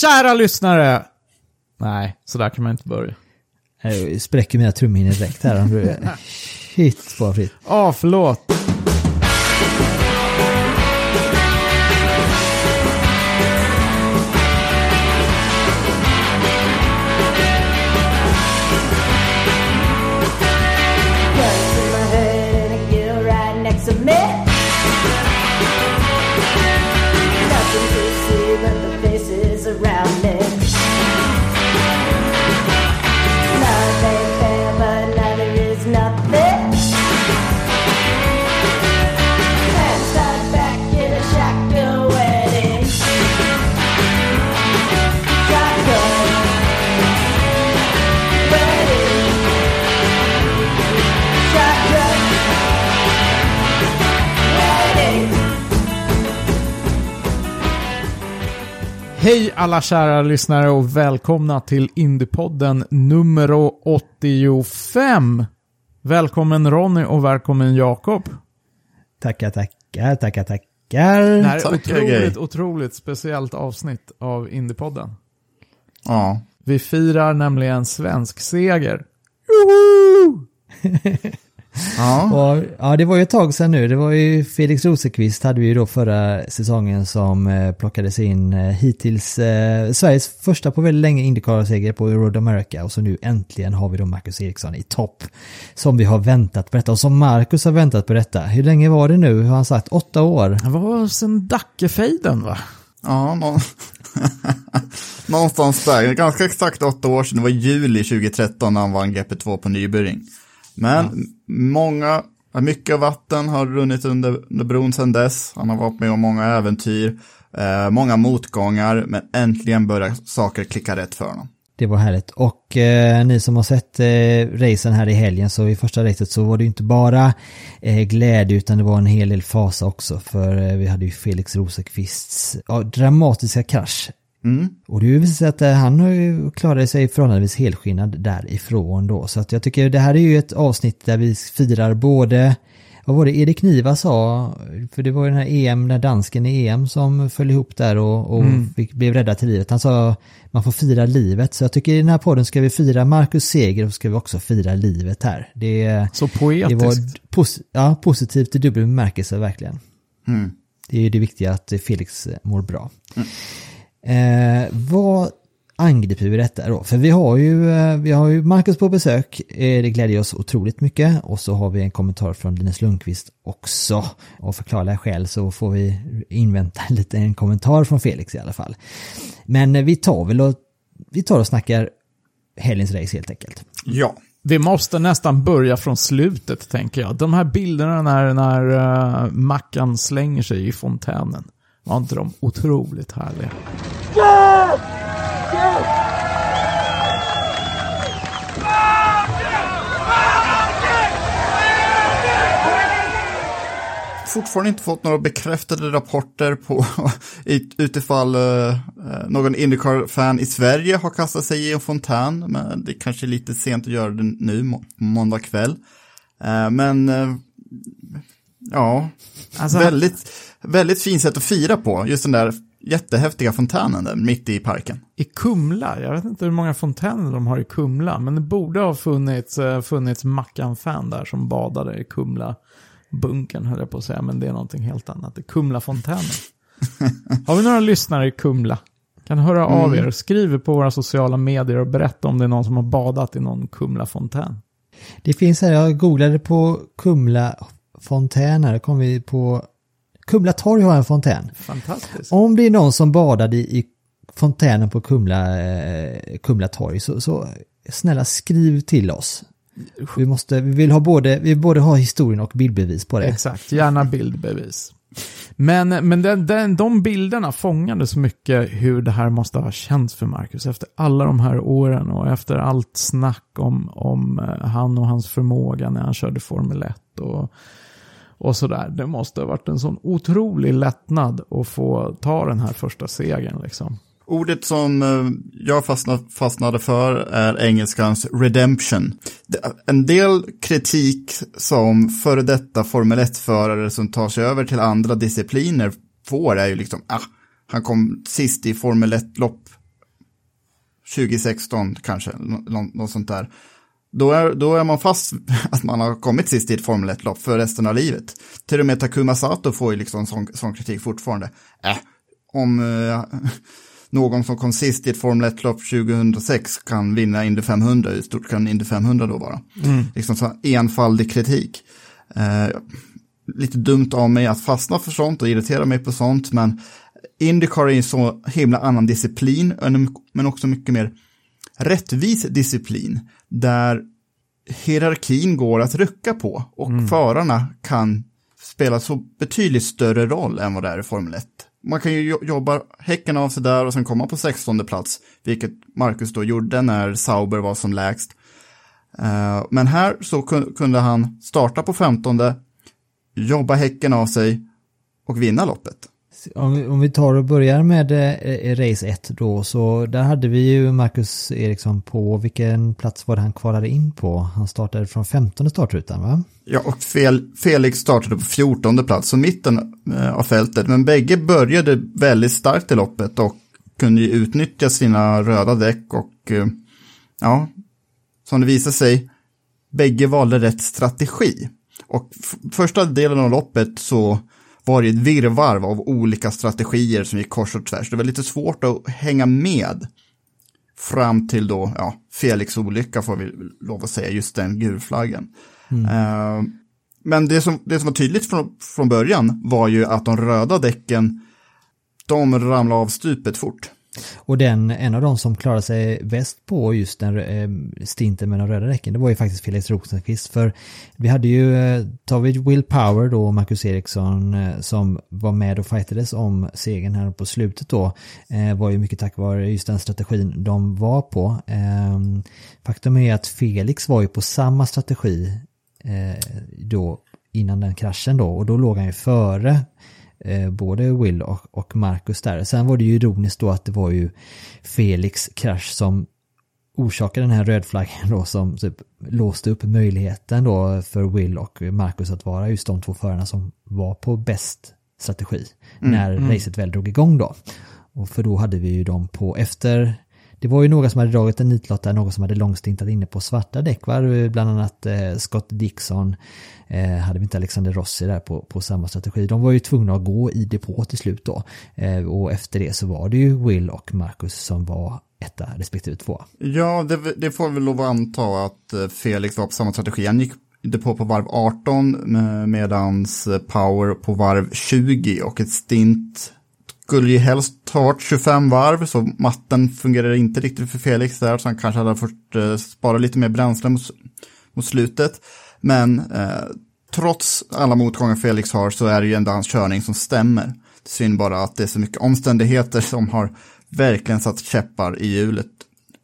Kära lyssnare! Nej, så där kan man inte börja. Jag spräcker mina trumhinnor direkt här. Shit vad fritt. Ja, förlåt. Hej alla kära lyssnare och välkomna till Indiepodden nummer 85. Välkommen Ronny och välkommen Jakob. Tackar, tackar, tackar, tackar. Det här är Tackar, otroligt, gay. otroligt speciellt avsnitt av Indiepodden. Ja. Vi firar nämligen svensk seger. Joho! Ja. Och, ja, det var ju ett tag sedan nu. Det var ju Felix Rosenqvist hade vi ju då förra säsongen som eh, plockades in eh, hittills eh, Sveriges första på väldigt länge Indycar-seger på Road America och så nu äntligen har vi då Marcus Eriksson i topp. Som vi har väntat på detta och som Marcus har väntat på detta. Hur länge var det nu? Har han sagt? Åtta år? Det var sen Dackefejden va? Ja, nå... någonstans där. Ganska exakt åtta år sedan, det var juli 2013 när han vann GP2 på Nybering. Men många, mycket vatten har runnit under, under bron sedan dess. Han har varit med om många äventyr, eh, många motgångar, men äntligen börjar saker klicka rätt för honom. Det var härligt. Och eh, ni som har sett eh, racen här i helgen så i första racet så var det ju inte bara eh, glädje utan det var en hel del fasa också. För eh, vi hade ju Felix Rosenqvists ja, dramatiska krasch. Mm. Och det visar sig att eh, han har ju klarat sig förhållandevis helskinnad därifrån då. Så att jag tycker det här är ju ett avsnitt där vi firar både vad var det Erik Niva sa? För det var ju den här EM, när dansken i EM som föll ihop där och, och fick, blev räddad till livet. Han sa man får fira livet. Så jag tycker i den här podden ska vi fira Marcus seger och ska vi också fira livet här. Det, Så det poetiskt. var pos, ja, positivt i dubbel bemärkelse verkligen. Mm. Det är ju det viktiga att Felix mår bra. Eh, vad angriper vi detta då? För vi har ju, eh, vi har ju Marcus på besök, eh, det glädjer oss otroligt mycket. Och så har vi en kommentar från Linus Lundqvist också. Och förklarliga skäl så får vi invänta lite en kommentar från Felix i alla fall. Men eh, vi tar väl och, vi tar och snackar helgens race helt enkelt. Ja. Vi måste nästan börja från slutet, tänker jag. De här bilderna när, när uh, Mackan slänger sig i fontänen. Var inte de otroligt härliga? fortfarande inte fått några bekräftade rapporter på utifall eh, eh, någon Indycar-fan i Sverige har kastat sig i en fontän. Men det är kanske är lite sent att göra det nu, må- måndag kväll. Eh, men eh, ja, Alltså, väldigt, väldigt fint sätt att fira på. Just den där jättehäftiga fontänen där mitt i parken. I Kumla, jag vet inte hur många fontäner de har i Kumla, men det borde ha funnits, eh, funnits Mackan-fan där som badade i Kumla. Bunkern höll jag på att säga, men det är någonting helt annat. Det är Kumla-fontänen. har vi några lyssnare i Kumla? Kan höra av er, skriv på våra sociala medier och berätta om det är någon som har badat i någon Kumla-fontän. Det finns här, jag googlade på Kumla fontän här, kom vi på Kumla torg har en fontän. Fantastiskt. Om det är någon som badade i, fontänen på Kumla, eh, Kumla torg så, så snälla skriv till oss. Vi, måste, vi vill ha både, vi både ha historien och bildbevis på det. Exakt, gärna bildbevis. Men, men den, den, de bilderna fångade så mycket hur det här måste ha känts för Marcus efter alla de här åren och efter allt snack om, om eh, han och hans förmåga när han körde Formel 1 och, och sådär. Det måste ha varit en sån otrolig lättnad att få ta den här första segern liksom. Ordet som eh, jag fastnade för är engelskans redemption. En del kritik som före detta Formel 1-förare som tar sig över till andra discipliner får är ju liksom, ah, han kom sist i Formel 1-lopp 2016 kanske, något sånt där. Då är, då är man fast att man har kommit sist i ett Formel 1-lopp för resten av livet. Till och med Takuma Sato får ju liksom sån, sån kritik fortfarande. Äh, om... Uh, någon som kom sist i ett Formel 1-lopp 2006 kan vinna Indy 500, hur stort kan Indy 500 då vara? Mm. Liksom så enfaldig kritik. Eh, lite dumt av mig att fastna för sånt och irritera mig på sånt, men Indycar är en så himla annan disciplin, men också mycket mer rättvis disciplin, där hierarkin går att rucka på och mm. förarna kan spela så betydligt större roll än vad det är i Formel 1 man kan ju jobba häcken av sig där och sen komma på 16 plats, vilket Marcus då gjorde när Sauber var som lägst. Uh, men här så kunde han starta på 15, jobba häcken av sig och vinna loppet. Om vi, om vi tar och börjar med eh, race 1 då, så där hade vi ju Marcus Eriksson på, vilken plats var det han kvalade in på? Han startade från 15 startrutan va? Ja, och Fel, Felix startade på 14 plats, så mitten eh, av fältet. Men bägge började väldigt starkt i loppet och kunde ju utnyttja sina röda däck och eh, ja, som det visade sig, bägge valde rätt strategi. Och första delen av loppet så var det ett virrvarv av olika strategier som gick kors och tvärs. Det var lite svårt att hänga med fram till då, ja, Felix olycka får vi lov att säga, just den gulflaggen. Mm. Uh, men det som, det som var tydligt från, från början var ju att de röda däcken, de ramlade av stupet fort. Och den, en av de som klarade sig bäst på just den eh, stinten med de röda däcken det var ju faktiskt Felix Rosenqvist. För vi hade ju, eh, tar vi Will Power då, Marcus Eriksson, eh, som var med och fightades om segern här på slutet då, eh, var ju mycket tack vare just den strategin de var på. Ehm, faktum är att Felix var ju på samma strategi eh, då innan den kraschen då och då låg han ju före både Will och, och Marcus där. Sen var det ju ironiskt då att det var ju Felix krasch som orsakade den här rödflaggen då som typ låste upp möjligheten då för Will och Marcus att vara just de två förarna som var på bäst strategi mm, när mm. racet väl drog igång då. Och för då hade vi ju dem på efter det var ju några som hade dragit en nitlott där, några som hade långstintat inne på svarta däck, var bland annat eh, Scott Dixon, eh, hade vi inte Alexander Rossi där på, på samma strategi. De var ju tvungna att gå i depå till slut då. Eh, och efter det så var det ju Will och Marcus som var etta respektive två. Ja, det, det får vi lov att anta att eh, Felix var på samma strategi. Han gick depå på varv 18 medans eh, Power på varv 20 och ett stint skulle ju helst ha varit 25 varv, så matten fungerar inte riktigt för Felix där, så han kanske hade fått eh, spara lite mer bränsle mot, mot slutet. Men eh, trots alla motgångar Felix har så är det ju ändå hans körning som stämmer. Synd bara att det är så mycket omständigheter som har verkligen satt käppar i hjulet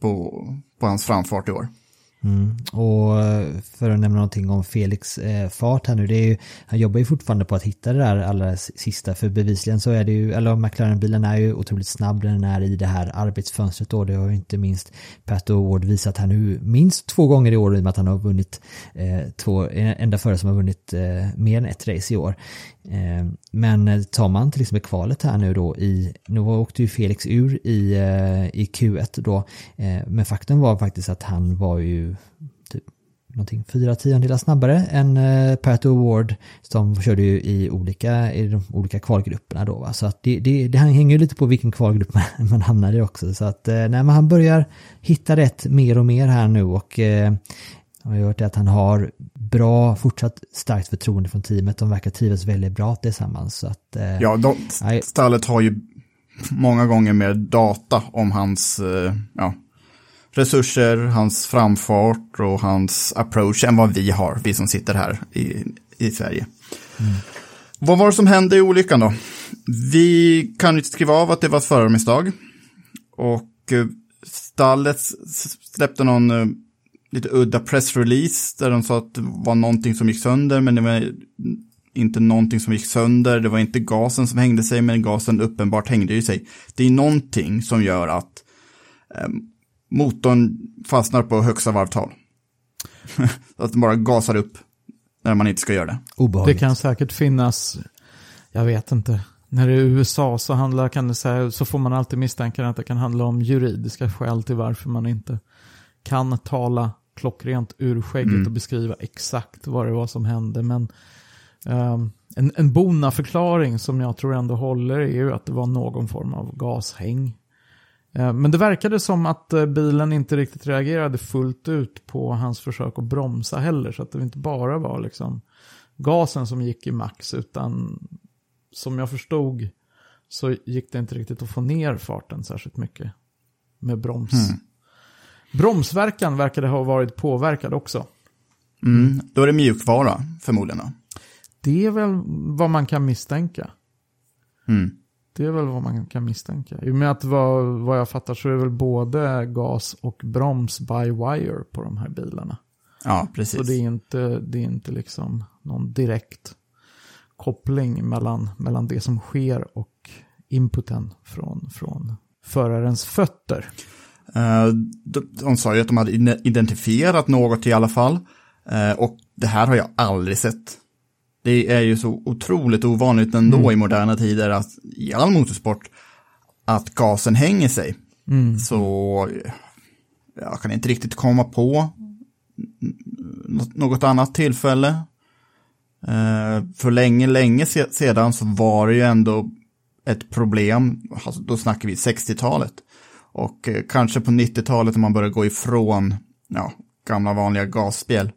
på, på hans framfart i år. Mm. Och eh, för att nämna någonting om Felix eh, fart här nu, det är ju, han jobbar ju fortfarande på att hitta det där allra sista, för bevisligen så är det ju, eller McLaren-bilen är ju otroligt snabb, den är i det här arbetsfönstret då, det har ju inte minst Pat Award visat här nu minst två gånger i år i och med att han har vunnit eh, två, enda förare som har vunnit eh, mer än ett race i år. Eh, men eh, tar man till liksom exempel kvalet här nu då i, nu åkte ju Felix ur i, eh, i Q1 då, men faktum var faktiskt att han var ju typ någonting fyra tiondelar snabbare än Pato Award som körde ju i olika, i de olika kvalgrupperna då va? så att det, det, det hänger ju lite på vilken kvalgrupp man, man hamnar i också så att nej men han börjar hitta rätt mer och mer här nu och jag har hört att han har bra, fortsatt starkt förtroende från teamet. De verkar trivas väldigt bra tillsammans. Så att, eh, ja, de, stallet har ju många gånger mer data om hans eh, ja, resurser, hans framfart och hans approach än vad vi har, vi som sitter här i, i Sverige. Mm. Vad var det som hände i olyckan då? Vi kan inte skriva av att det var ett förarmisstag. Och eh, stallet släppte någon eh, lite udda pressrelease där de sa att det var någonting som gick sönder, men det var inte någonting som gick sönder. Det var inte gasen som hängde sig, men gasen uppenbart hängde ju sig. Det är någonting som gör att eh, motorn fastnar på högsta varvtal. att den bara gasar upp när man inte ska göra det. Obehagligt. Det kan säkert finnas, jag vet inte, när det är USA så, handlar, kan det säga, så får man alltid misstänka att det kan handla om juridiska skäl till varför man inte kan tala klockrent ur skägget mm. och beskriva exakt vad det var som hände. Men um, en, en bona förklaring som jag tror ändå håller är ju att det var någon form av gashäng. Uh, men det verkade som att uh, bilen inte riktigt reagerade fullt ut på hans försök att bromsa heller. Så att det inte bara var liksom gasen som gick i max utan som jag förstod så gick det inte riktigt att få ner farten särskilt mycket med broms. Mm. Bromsverkan verkade ha varit påverkad också. Mm, då är det mjukvara förmodligen. Det är väl vad man kan misstänka. Mm. Det är väl vad man kan misstänka. I och med att vad, vad jag fattar så är det väl både gas och broms by wire på de här bilarna. Ja, precis. Så det är inte, det är inte liksom någon direkt koppling mellan, mellan det som sker och inputen från, från förarens fötter. Uh, de, sa ju att de hade identifierat något i alla fall. Uh, och det här har jag aldrig sett. Det är ju så otroligt ovanligt ändå mm. i moderna tider att i all motorsport att gasen hänger sig. Mm. Så jag kan inte riktigt komma på något annat tillfälle. Uh, för länge, länge sedan så var det ju ändå ett problem, alltså då snackar vi 60-talet. Och eh, kanske på 90-talet när man började gå ifrån ja, gamla vanliga gasspel.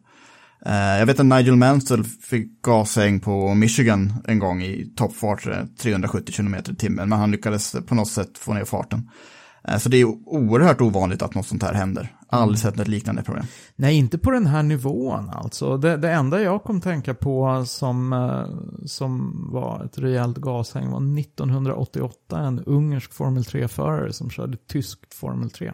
Eh, jag vet att Nigel Mansell fick gasäng på Michigan en gång i toppfart, eh, 370 km i timmen, men han lyckades på något sätt få ner farten. Eh, så det är oerhört ovanligt att något sånt här händer. Aldrig sett ett liknande problem. Nej, inte på den här nivån alltså. Det, det enda jag kom tänka på som, eh, som var ett rejält gashäng var 1988. En ungersk Formel 3-förare som körde tyskt Formel 3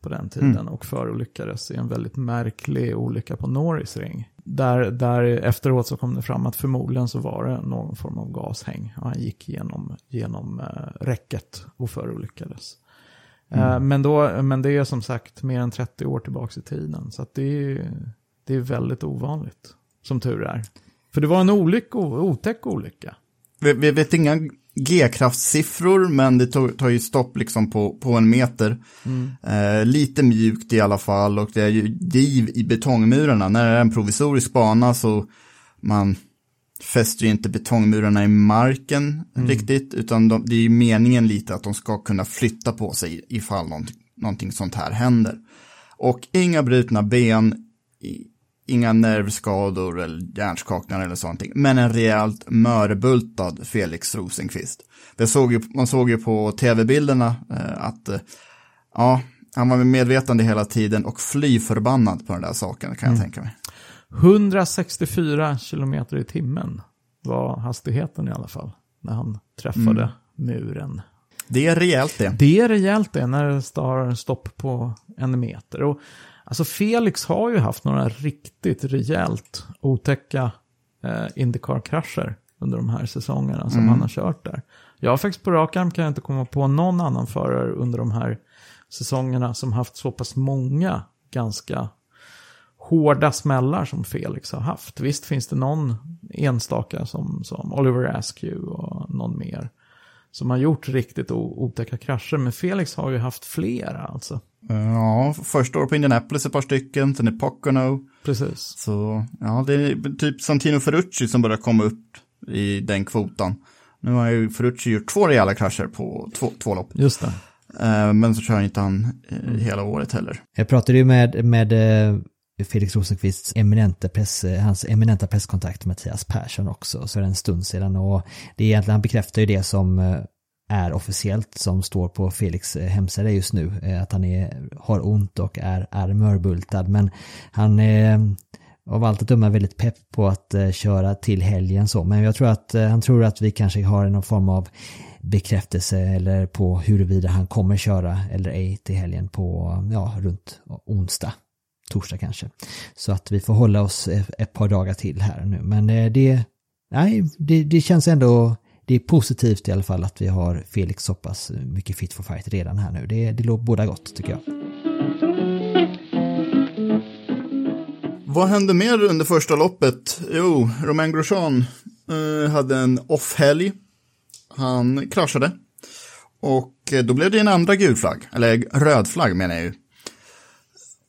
på den tiden mm. och förolyckades i en väldigt märklig olycka på Norris ring. Där, där efteråt så kom det fram att förmodligen så var det någon form av gashäng. Han gick genom, genom äh, räcket och förolyckades. Eh, mm. Men, då, men det är som sagt mer än 30 år tillbaka i tiden. Så det, är, det är väldigt ovanligt, som tur är. För det var en olycka, otäck olycka. Vi, vi vet inga G-kraftssiffror, men det tar, ju stopp liksom på, på en meter. Mm. Eh, lite mjukt i alla fall och det är ju div i betongmurarna. När det är en provisorisk bana så man fäster ju inte betongmurarna i marken mm. riktigt, utan de, det är ju meningen lite att de ska kunna flytta på sig ifall någonting, någonting sånt här händer. Och inga brutna ben, inga nervskador eller hjärnskakningar eller sånt, men en rejält mörbultad Felix Rosenqvist. Det såg ju, man såg ju på tv-bilderna eh, att eh, ja, han var med medvetande hela tiden och fly förbannad på den där saken kan jag mm. tänka mig. 164 kilometer i timmen var hastigheten i alla fall. När han träffade mm. muren. Det är rejält det. Det är rejält det när det står stopp på en meter. Och, alltså Felix har ju haft några riktigt rejält otäcka eh, Indycar-krascher under de här säsongerna som mm. han har kört där. Jag har faktiskt på rak arm kan jag inte komma på någon annan förare under de här säsongerna som haft så pass många ganska hårda smällar som Felix har haft. Visst finns det någon enstaka som, som Oliver Askew och någon mer som har gjort riktigt otäcka krascher. Men Felix har ju haft flera alltså. Ja, första år på Indianapolis ett par stycken, sen i Pocono. Precis. Så ja, det är typ Santino Ferrucci som börjar komma upp i den kvotan. Nu har ju Ferrucci gjort två rejäla krascher på två, två lopp. Just det. Eh, men så kör inte han eh, hela året heller. Jag pratade ju med, med eh, Felix Rosenqvists eminenta, press, eh, hans eminenta presskontakt Mattias Persson också, så är det en stund sedan och det är egentligen, han bekräftar ju det som eh, är officiellt som står på Felix eh, hemsida just nu, att han är, har ont och är, är mörbultad, men han är av allt att döma väldigt pepp på att köra till helgen så. Men jag tror att han tror att vi kanske har någon form av bekräftelse eller på huruvida han kommer köra eller ej till helgen på, ja, runt onsdag. Torsdag kanske. Så att vi får hålla oss ett, par dagar till här nu. Men eh, det, nej, det, det känns ändå det är positivt i alla fall att vi har Felix så pass mycket fit for fight redan här nu. Det, det låter båda gott tycker jag. Vad hände mer under första loppet? Jo, Romain Grosjean eh, hade en off-helg. Han kraschade. Och eh, då blev det en andra gul flagg, eller röd flagg menar jag ju.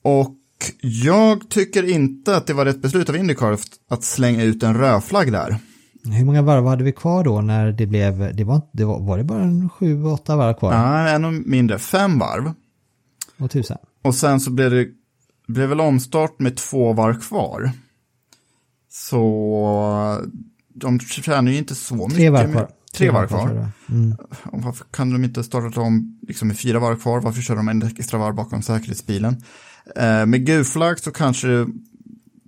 Och jag tycker inte att det var rätt beslut av Indycar att slänga ut en röd flagg där. Hur många varv hade vi kvar då när det blev, det var, det var, var det bara en sju, åtta varv kvar? Nej, ännu mindre, fem varv. Och tusen. Och sen så blev det blev väl omstart med två varv kvar. Så de tjänar ju inte så mycket. Tre varv kvar. Tre varv kvar. Mm. Varför kan de inte starta om liksom med fyra varv kvar? Varför kör de en extra varv bakom säkerhetsbilen? Eh, med gul flagg så kanske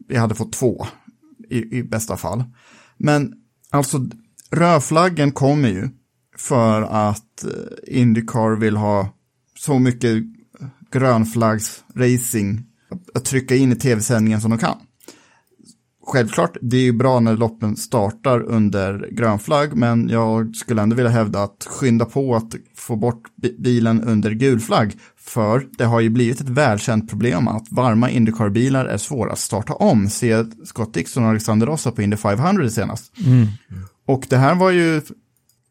vi hade fått två i, i bästa fall. Men alltså rödflaggen kommer ju för att eh, Indycar vill ha så mycket grönflaggsracing att trycka in i tv-sändningen som de kan. Självklart, det är ju bra när loppen startar under grön flagg, men jag skulle ändå vilja hävda att skynda på att få bort bilen under gul flagg, för det har ju blivit ett välkänt problem att varma Indycar-bilar är svåra att starta om. Se Scott Dixon och Alexander Rossa på Indy 500 senast. Mm. Och det här var ju,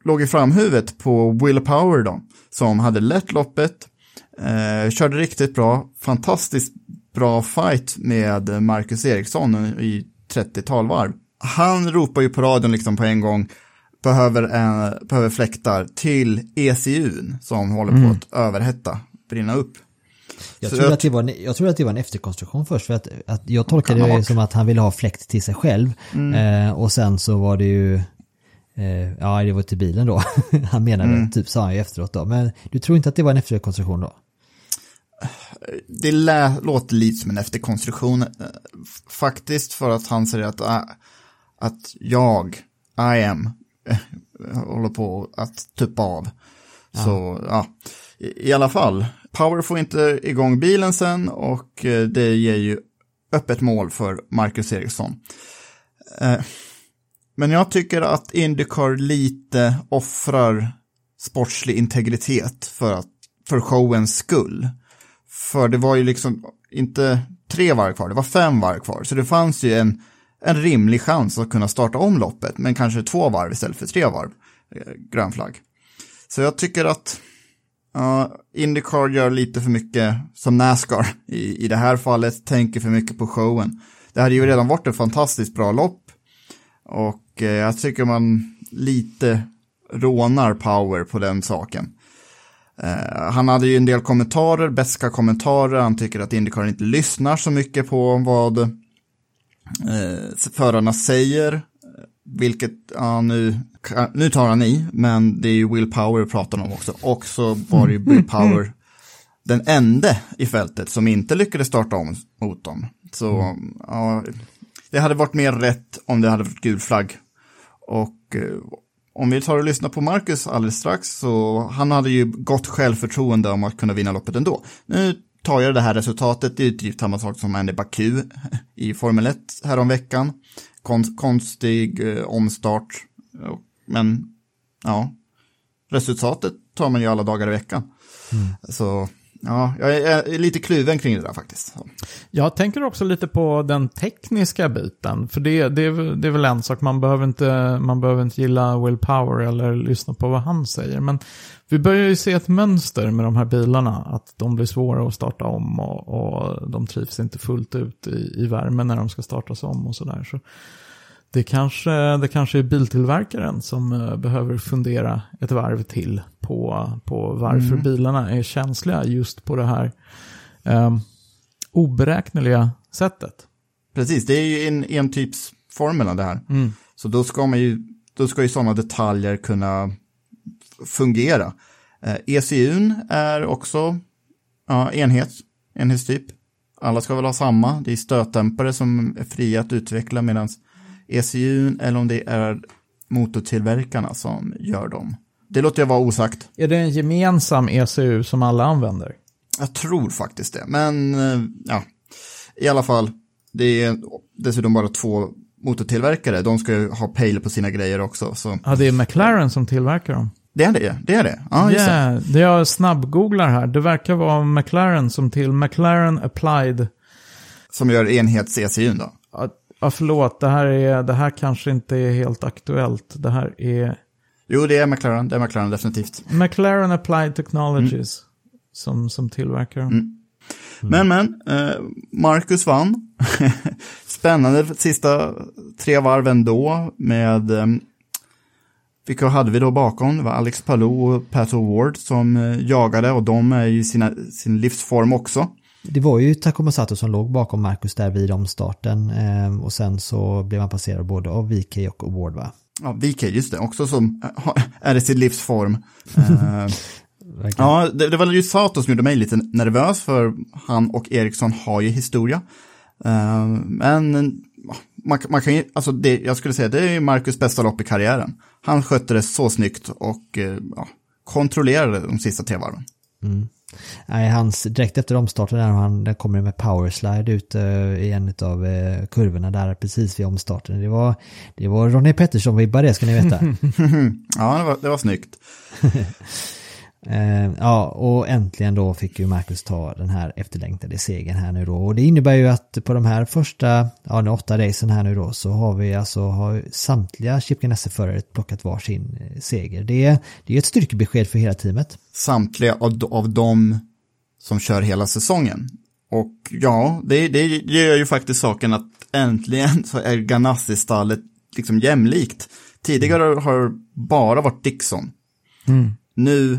låg i framhuvudet på Will Power då, som hade lett loppet, eh, körde riktigt bra, fantastiskt bra fight med Marcus Eriksson i 30-tal varv. Han ropar ju på radion liksom på en gång, behöver, en, behöver fläktar till ECUn som håller på mm. att överhetta, brinna upp. Jag tror, att det var, jag tror att det var en efterkonstruktion först, för att, att jag tolkade det som att han ville ha fläkt till sig själv. Mm. Eh, och sen så var det ju, eh, ja det var till bilen då, han menade, mm. typ sa han ju efteråt då. Men du tror inte att det var en efterkonstruktion då? Det lä, låter lite som en efterkonstruktion eh, faktiskt för att han säger att, äh, att jag, I am, äh, håller på att tuppa av. Ja. Så ja, i, i alla fall, Power får inte igång bilen sen och det ger ju öppet mål för Marcus Eriksson. Men jag tycker att Indycar lite offrar sportslig integritet för, att, för showens skull. För det var ju liksom inte tre varv kvar, det var fem varv kvar. Så det fanns ju en, en rimlig chans att kunna starta om loppet, men kanske två varv istället för tre varv. Eh, grön flagg. Så jag tycker att uh, Indycar gör lite för mycket som Nascar i, i det här fallet, tänker för mycket på showen. Det hade ju redan varit ett fantastiskt bra lopp och uh, jag tycker man lite rånar power på den saken. Uh, han hade ju en del kommentarer, beska kommentarer. Han tycker att Indycar inte lyssnar så mycket på vad uh, förarna säger. Vilket, ja nu, nu tar han i, men det är ju Will Power pratar om också. Och så var det ju Will Power den enda i fältet som inte lyckades starta om motorn. Så mm. ja, det hade varit mer rätt om det hade varit gul flagg. Och eh, om vi tar och lyssnar på Marcus alldeles strax så han hade ju gott självförtroende om att kunna vinna loppet ändå. Nu tar jag det här resultatet, det är typ samma sak som Andy Baku i Formel 1 häromveckan. Kon konstig eh, omstart, men ja, resultatet tar man ju alla dagar i veckan. Mm. Så Ja, jag är lite kluven kring det där faktiskt. Jag tänker också lite på den tekniska biten. För det, det, är, det är väl en sak, man behöver, inte, man behöver inte gilla Will Power eller lyssna på vad han säger. Men vi börjar ju se ett mönster med de här bilarna. Att de blir svåra att starta om och, och de trivs inte fullt ut i, i värmen när de ska startas om och sådär. Så det kanske, det kanske är biltillverkaren som uh, behöver fundera ett varv till på, på varför mm. bilarna är känsliga just på det här um, oberäkneliga sättet. Precis, det är ju en, en typs formel det här. Mm. Så då ska man ju, då ska ju sådana detaljer kunna fungera. Eh, ECUn är också ja, enhet, enhetstyp. Alla ska väl ha samma. Det är stötdämpare som är fria att utveckla medan ECU eller om det är motortillverkarna som gör dem. Det låter jag vara osagt. Är det en gemensam ECU som alla använder? Jag tror faktiskt det, men eh, ja, i alla fall, det är dessutom bara två motortillverkare. De ska ju ha pejl på sina grejer också. Så. Ja, det är McLaren som tillverkar dem. Det är det, det är det. Ja, just yeah, det. det jag snabbgooglar här. Det verkar vara McLaren som till McLaren Applied. Som gör enhets-ECUn då? Ja, förlåt. Det här, är, det här kanske inte är helt aktuellt. Det här är... Jo, det är McLaren. Det är McLaren definitivt. McLaren Applied Technologies mm. som, som tillverkar dem. Mm. Men, men, eh, Marcus vann. Spännande sista tre varv ändå med eh, vilka hade vi då bakom? Det var Alex Palou och Pat Ward som eh, jagade och de är i sina, sin livsform också. Det var ju Takuma Sato som låg bakom Marcus där vid omstarten eh, och sen så blev han passerad både av VK och Ward va? Ja, VK, just det, också som eh, är i sin livsform. eh, ja, det, det, var ju Sato som gjorde mig lite nervös för han och Eriksson har ju historia. Eh, men man, man kan ju, alltså det, jag skulle säga det är Marcus bästa lopp i karriären. Han skötte det så snyggt och eh, ja, kontrollerade de sista tre varven. Mm. Nej, hans, direkt efter omstarten där han där kommer med powerslide ut uh, i en av uh, kurvorna där precis vid omstarten. Det var, det var Ronny Pettersson-vibbar det ska ni veta. ja, det var, det var snyggt. Uh, ja, och äntligen då fick ju Marcus ta den här efterlängtade segern här nu då. Och det innebär ju att på de här första, ja, de åtta racen här nu då, så har vi alltså, har samtliga Chip Ganassi-förare plockat varsin eh, seger. Det är, det är ett styrkebesked för hela teamet. Samtliga av, av dem som kör hela säsongen. Och ja, det, det gör ju faktiskt saken att äntligen så är Ganassi-stallet liksom jämlikt. Tidigare har bara varit Dixon. Mm. Nu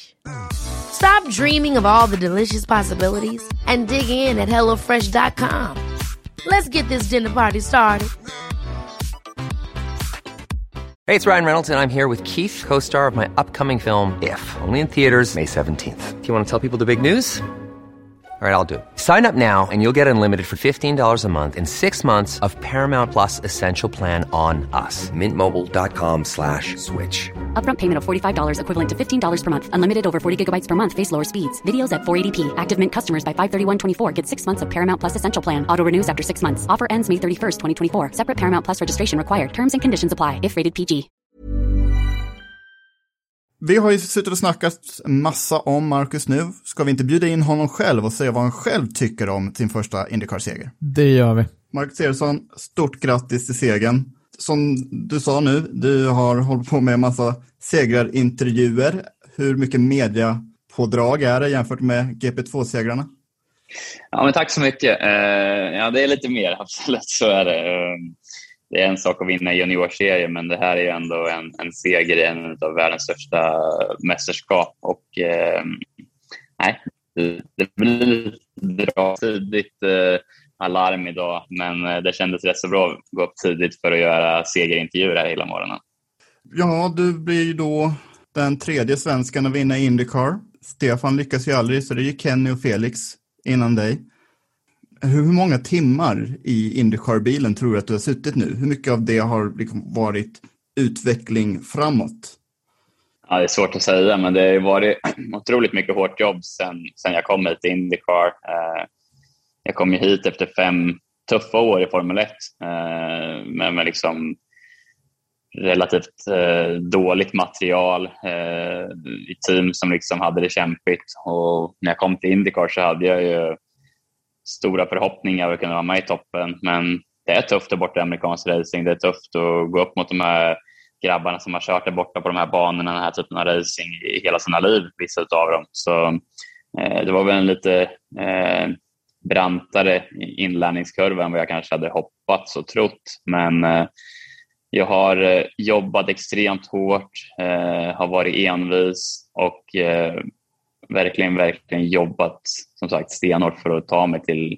Stop dreaming of all the delicious possibilities and dig in at HelloFresh.com. Let's get this dinner party started. Hey, it's Ryan Reynolds, and I'm here with Keith, co star of my upcoming film, If, only in theaters, May 17th. Do you want to tell people the big news? All right, I'll do it. Sign up now and you'll get unlimited for $15 a month in six months of Paramount Plus Essential Plan on us. Mintmobile.com slash switch. Upfront payment of $45 equivalent to $15 per month. Unlimited over 40 gigabytes per month. Face lower speeds. Videos at 480p. Active Mint customers by 531.24 get six months of Paramount Plus Essential Plan. Auto renews after six months. Offer ends May 31st, 2024. Separate Paramount Plus registration required. Terms and conditions apply if rated PG. Vi har ju suttit och snackat massa om Marcus nu. Ska vi inte bjuda in honom själv och säga vad han själv tycker om sin första Indycar-seger? Det gör vi. Marcus Eriksson, stort grattis till segern. Som du sa nu, du har hållit på med en massa segrarintervjuer. Hur mycket mediapådrag är det jämfört med GP2-segrarna? Ja, men tack så mycket. Eh, ja, det är lite mer, absolut så är det. Eh, det är en sak att vinna juniorserien, men det här är ju ändå en, en seger i en av världens största mästerskap. Och eh, nej, det, blir blir bra tidigt alarm idag, men eh, det kändes rätt så bra att gå upp tidigt för att göra segerintervjuer här hela morgonen. Ja, du blir då den tredje svensken att vinna Indycar. Stefan lyckas ju aldrig, så det är Kenny och Felix innan dig. Hur många timmar i Indycar-bilen tror du att du har suttit nu? Hur mycket av det har liksom varit utveckling framåt? Ja, det är svårt att säga, men det har varit otroligt mycket hårt jobb sen, sen jag kom hit till Indycar. Eh, jag kom ju hit efter fem tuffa år i Formel 1 eh, med, med liksom relativt eh, dåligt material eh, i team som liksom hade det kämpigt. Och när jag kom till Indycar så hade jag ju stora förhoppningar att kunna vara med i toppen. Men det är tufft där borta i amerikansk racing. Det är tufft att gå upp mot de här grabbarna som har kört där borta på de här banorna, den här typen av racing i hela sina liv, vissa av dem. Så eh, det var väl en lite eh, brantare inlärningskurva än vad jag kanske hade hoppats och trott. Men eh, jag har eh, jobbat extremt hårt, eh, har varit envis och verkligen, verkligen jobbat som sagt stenhårt för att ta mig till,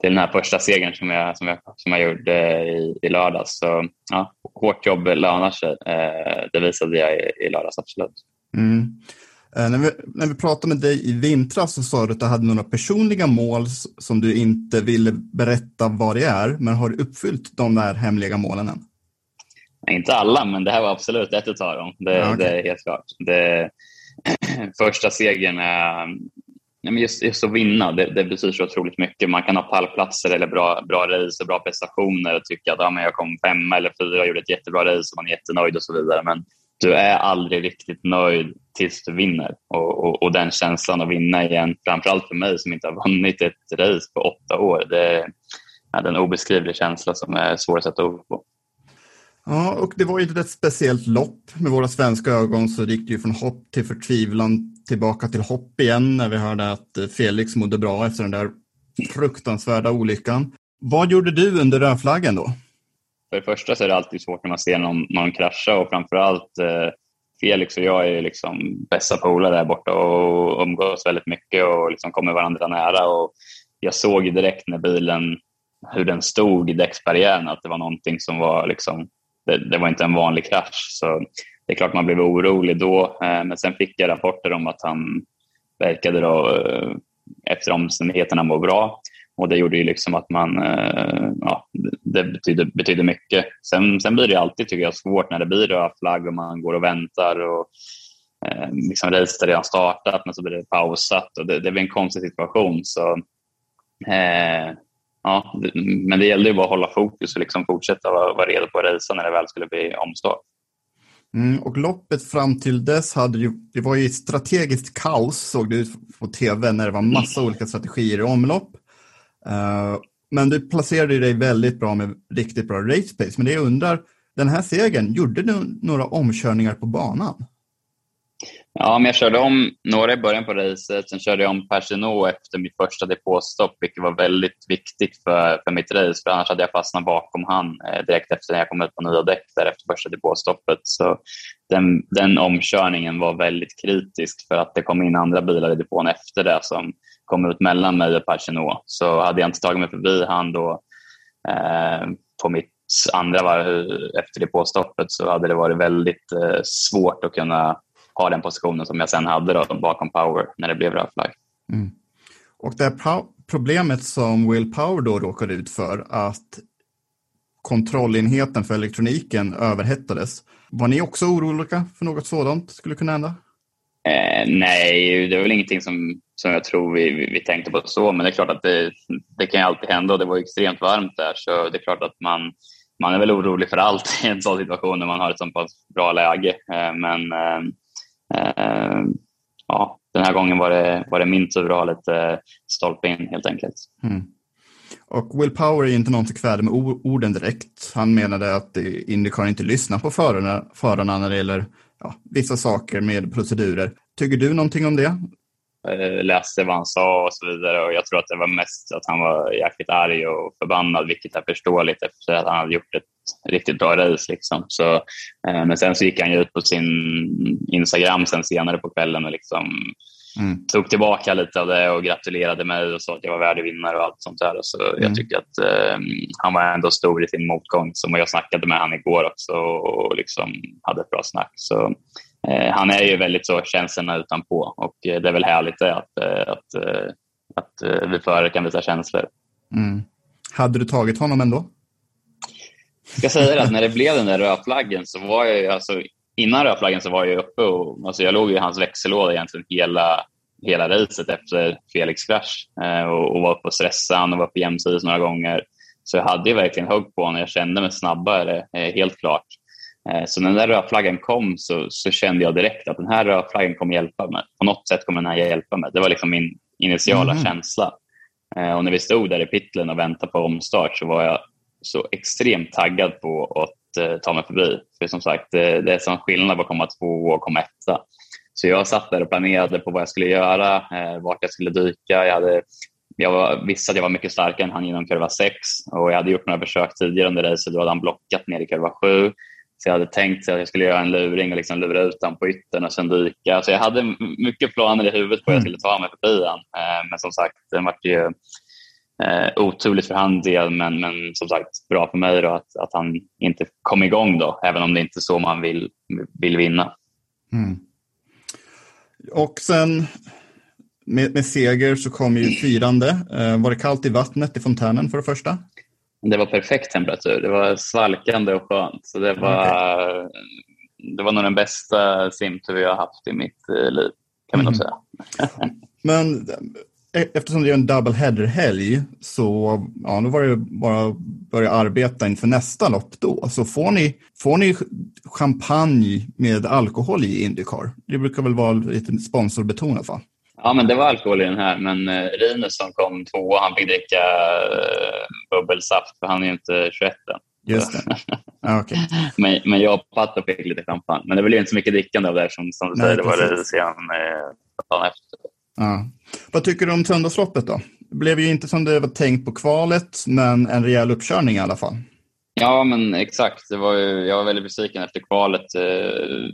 till den här första segern som jag, som jag, som jag gjorde i, i lördags. Så ja, hårt jobb lönar sig. Det visade jag i, i lördags, absolut. Mm. Eh, när, vi, när vi pratade med dig i vintras så sa du att du hade några personliga mål som du inte ville berätta vad det är, men har du uppfyllt de där hemliga målen än? Inte alla, men det här var absolut ett av dem. Det, ja, okay. det är helt klart. Det, första segern är just, just att vinna, det, det, betyder så otroligt mycket. Man kan ha pallplatser eller bra, bra race och bra prestationer och tycka att ja, men jag kom femma eller fyra och gjorde ett jättebra race och man är jättenöjd och så vidare. Men du är aldrig riktigt nöjd tills du vinner. Och, och, och den känslan att vinna igen, framförallt för mig som inte har vunnit ett race på åtta år, det är en obeskrivlig känsla som är svår att sätta ord på. Ja, och det var ju inte ett speciellt lopp. Med våra svenska ögon så gick det ju från hopp till förtvivlan tillbaka till hopp igen när vi hörde att Felix mådde bra efter den där fruktansvärda olyckan. Vad gjorde du under rödflaggen då? För det första så är det alltid svårt när man ser någon, någon krascha och framförallt eh, Felix och jag är liksom bästa polare där borta och umgås väldigt mycket och liksom kommer varandra nära. Och jag såg direkt när bilen, hur den stod i däcksbarriären, att det var någonting som var liksom, det, det, var inte en vanlig krasch. Så det är klart man blev orolig då, eh, men sen fick jag rapporter om att han verkade då, eh, efter omständigheterna må bra. Och det gjorde ju liksom att man, eh, ja, det betyder, betyder mycket. Sen, sen blir det alltid, tycker jag, svårt när det blir röd flagg och man går och väntar och eh, liksom racet redan startat men så blir det pausat och det, det blir en konstig situation. Så, eh, ja, men det gällde ju bara att hålla fokus och liksom fortsätta vara, vara redo på att racea när det väl skulle bli omstart. Mm, och loppet fram till dess hade ju, det var ju strategiskt kaos såg det ut på tv när det var massa olika strategier i omlopp. Uh, men du placerade dig väldigt bra med riktigt bra race pace. Men det jag undrar, den här segern, gjorde du några omkörningar på banan? Ja, men jag körde om några i början på racet. Sen körde jag om Persino efter mitt första depåstopp, vilket var väldigt viktigt för, för mitt race. För annars hade jag fastnat bakom han eh, direkt efter när jag kom ut på nya däck där efter första depåstoppet. Så den, den omkörningen var väldigt kritisk för att det kom in andra bilar i depån efter det som kom ut mellan mig och Pachinot. Så hade jag inte tagit mig förbi han då eh, på mitt andra varv efter det påstoppet så hade det varit väldigt eh, svårt att kunna ha den positionen som jag sen hade då, bakom Power när det blev röd flagg. Mm. Och det problemet som Will Power då råkade ut för, att kontrollenheten för elektroniken överhettades. Var ni också oroliga för något sådant skulle kunna hända? Eh, nej, det är väl ingenting som, som jag tror vi, vi, vi, tänkte på så, men det är klart att det, det kan ju alltid hända och det var extremt varmt där så det är klart att man, man är väl orolig för allt i en sån situation när man har ett så pass bra läge. Eh, men äh, ja, den här gången var det, var det minst så bra, lite stolpe in helt enkelt. Mm. Och Will Power är inte någon som kväder med orden direkt. Han menade att Indycar inte lyssnar på förarna, förarna när det gäller ja, vissa saker med procedurer. Tycker du någonting om det? Jag läste vad han sa och så vidare och jag tror att det var mest att han var jäkligt arg och förbannad, vilket är förståeligt efter att han hade gjort ett riktigt bra race. Liksom. Så, eh, men sen så gick han ju ut på sin Instagram sen senare på kvällen och liksom mm. tog tillbaka lite av det och gratulerade mig och sa att jag var värdig vinnare och allt sånt där. Så mm. jag tycker att eh, han var ändå stor i sin motgång. Så jag snackade med honom igår också och liksom hade ett bra snack. Så, eh, han är ju väldigt så känslorna utanpå och eh, det är väl härligt att, eh, att, eh, att, vi förare kan visa känslor. Mm. Hade du tagit honom ändå? Jag ska säga att när det blev den där rödflaggen så var jag alltså, innan rödflaggen så var jag uppe och alltså jag låg i hans växellåda egentligen hela, hela racet efter Felix krasch eh, och, och, var uppe och stressade och var på jämsides några gånger. Så jag hade ju verkligen hugg på honom. Jag kände mig snabbare, eh, helt klart. Eh, så när den där rödflaggan kom så, så, kände jag direkt att den här rödflaggan kommer hjälpa mig. På något sätt kommer den här hjälpa mig. Det var liksom min initiala mm. känsla. Eh, och när vi stod där i pitlen och väntade på omstart så var jag så extremt taggad på att eh, ta mig förbi. För som sagt, det, är sån skillnad på att komma två och komma etta. Så jag satt där och planerade på vad jag skulle göra, vart jag skulle dyka. Jag hade jag var, visste att jag var mycket starkare än han genom kurva 6 och jag hade gjort några försök tidigare under racet. Då hade han blockat ner i kurva 7. Så jag hade tänkt att jag skulle göra en luring och liksom lura ut honom på yttern och sen dyka. Så jag hade mycket planer i huvudet på att jag skulle ta mig förbi honom. Eh, men som sagt, det var ju eh, oturligt för hans del, men, men som sagt bra för mig då att, att han inte kom igång då, även om det inte är så man vill, vill vinna. Mm. Och sen med, med seger så kom ju firande. Eh, var det kallt i vattnet i fontänen för det första? Det var perfekt temperatur. Det var svalkande och skönt. Så det, var, okay. det var nog den bästa simtur jag har haft i mitt eh, liv, kan vi mm. nog säga. Men e-, eftersom det är en double header-helg så ja, då var det bara att börja arbeta inför nästa lopp då. Så får ni, får ni champagne med alkohol i Indycar? Det brukar väl vara lite sponsorbetonat va? Ja, men det var alkohol i den här. Men eh, Rinus som kom tvåa, han fick dricka eh, bubbelsaft för han är ju inte 21 än. Just det. Ah, okay. men, men jag och Pato fick lite champagne. Men det blev inte så mycket drickande av det som, som du Nej, säger, det var det sen eh, dagen efter. Ja. Vad tycker du om söndagsloppet då? Det blev ju inte som det var tänkt på kvalet, men en rejäl uppkörning i alla fall. Ja, men exakt. Det var ju, jag var väldigt besviken efter kvalet. Eh,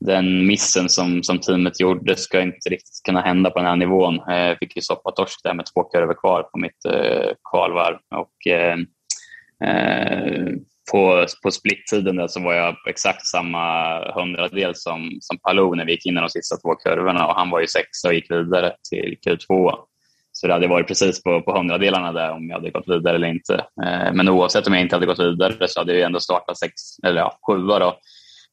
den missen som, som teamet gjorde ska inte riktigt kunna hända på den här nivån. Eh, jag fick ju soppatorsk där med två kurvor kvar på mitt eh, kvalvarv. Och, eh, eh, på, på splittiden så var jag på exakt samma hundradel som, som Palou när vi gick in i de sista två kurvorna och han var ju sexa och gick vidare till Q2. Så det hade varit precis på, på hundradelarna där om jag hade gått vidare eller inte. Eh, men oavsett om jag inte hade gått vidare så hade jag ändå startat sex, eller ja, sjua då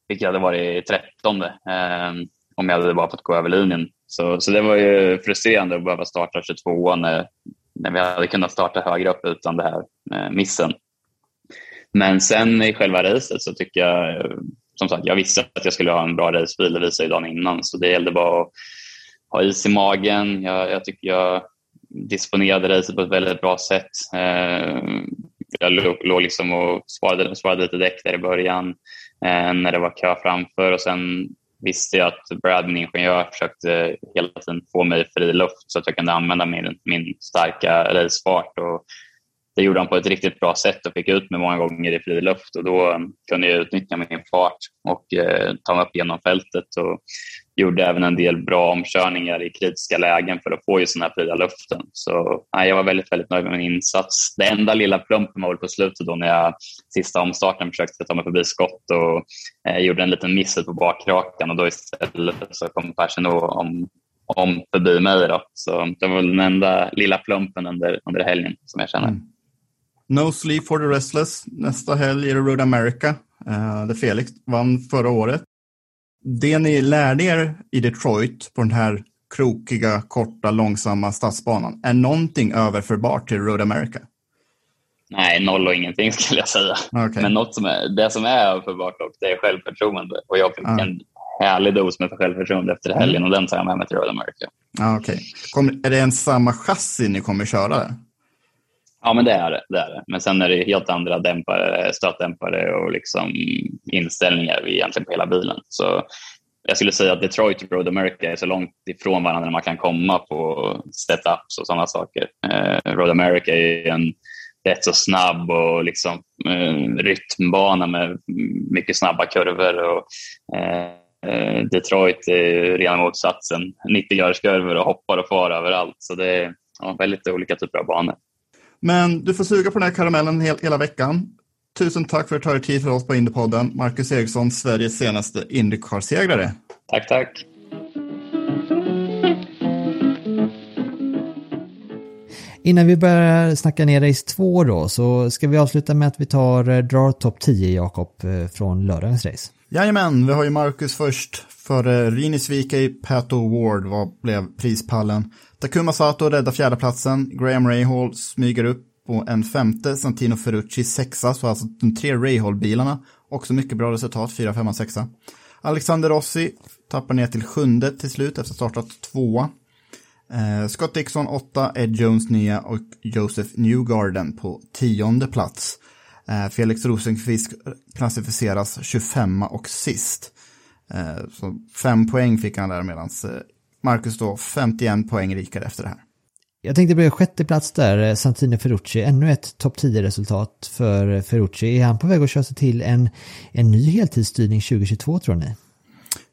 vilket hade varit trettonde eh, om jag hade bara fått gå över linjen. Så, så det var ju frustrerande att behöva starta 22 när, när vi hade kunnat starta högre upp utan den här eh, missen. Men sen i själva racet så tycker jag, som sagt, jag visste att jag skulle ha en bra racebil, det visade dagen innan, så det gällde bara att ha is i magen. Jag, jag tycker jag disponerade racet på ett väldigt bra sätt. Eh, jag låg, låg liksom och sparade, sparade lite däck där i början Eh, när det var kö framför och sen visste jag att Brad, min ingenjör, försökte hela tiden få mig fri luft så att jag kunde använda min, min starka racefart. Och det gjorde han på ett riktigt bra sätt och fick ut mig många gånger i fri luft och då kunde jag utnyttja min fart och eh, ta mig upp genom fältet. Och gjorde även en del bra omkörningar i kritiska lägen för att få just den här fria luften. Så nej, jag var väldigt, väldigt nöjd med min insats. Det enda lilla plumpen var väl på slutet då när jag sista omstarten försökte ta mig förbi skott och eh, gjorde en liten miss på bakrakan och då istället så kom Persson om, om förbi mig. Då. Så det var väl den enda lilla plumpen under, under helgen som jag känner. Mm. No sleep for the restless. Nästa helg är det Road America, uh, där Felix vann förra året det ni lärde er i Detroit på den här krokiga, korta, långsamma stadsbanan, är någonting överförbart till Road America? Nej, noll och ingenting skulle jag säga. Okay. Men något som är, det som är överförbart dock, det är självförtroende. Och jag fick ah. en härlig dos med självförtroende efter helgen mm. och den tar jag med mig till Road America. Ah, okay. är det en samma chassi ni kommer köra? Ja, men det är det, det är det. Men sen är det helt andra dämpare, stötdämpare och liksom inställningar egentligen på hela bilen. Så jag skulle säga att Detroit och Road America är så långt ifrån varandra man kan komma på setups och sådana saker. Eh, Road America är en rätt så snabb och liksom, eh, rytmbana med mycket snabba kurvor. Och, eh, eh Detroit är rena motsatsen. 90 graders kurvor och hoppar och far överallt. Så det är ja, väldigt olika typer av banor. Men du får suga på den här karamellen hel, hela veckan. Tusen tack för att du tar dig tid för oss på Indypodden. Marcus Eriksson, Sveriges senaste Indycar-segrare. Tack, tack. Innan vi börjar snacka ner race 2 då så ska vi avsluta med att vi tar eh, drar topp 10 Jakob eh, från lördagens race. Jajamän, vi har ju Marcus först för Rini Svikej, Pato Ward vad blev prispallen. Takuma Sato räddar fjärdeplatsen, Graham Rahal smyger upp på en femte, Santino Ferrucci sexa, så alltså de tre Rahal-bilarna. Också mycket bra resultat, fyra, femma, sexa. Alexander Rossi tappar ner till sjunde till slut efter startat tvåa. Eh, Scott Dixon åtta, Ed Jones nia och Joseph Newgarden på tionde plats. Eh, Felix Rosenqvist klassificeras 25 och sist. Eh, så fem poäng fick han där medan eh, Marcus då 51 poäng rikare efter det här. Jag tänkte börja sjätte plats där, eh, Santino Ferrucci. Ännu ett topp 10-resultat för Ferrucci. Är han på väg att köra sig till en, en ny heltidsstyrning 2022 tror ni?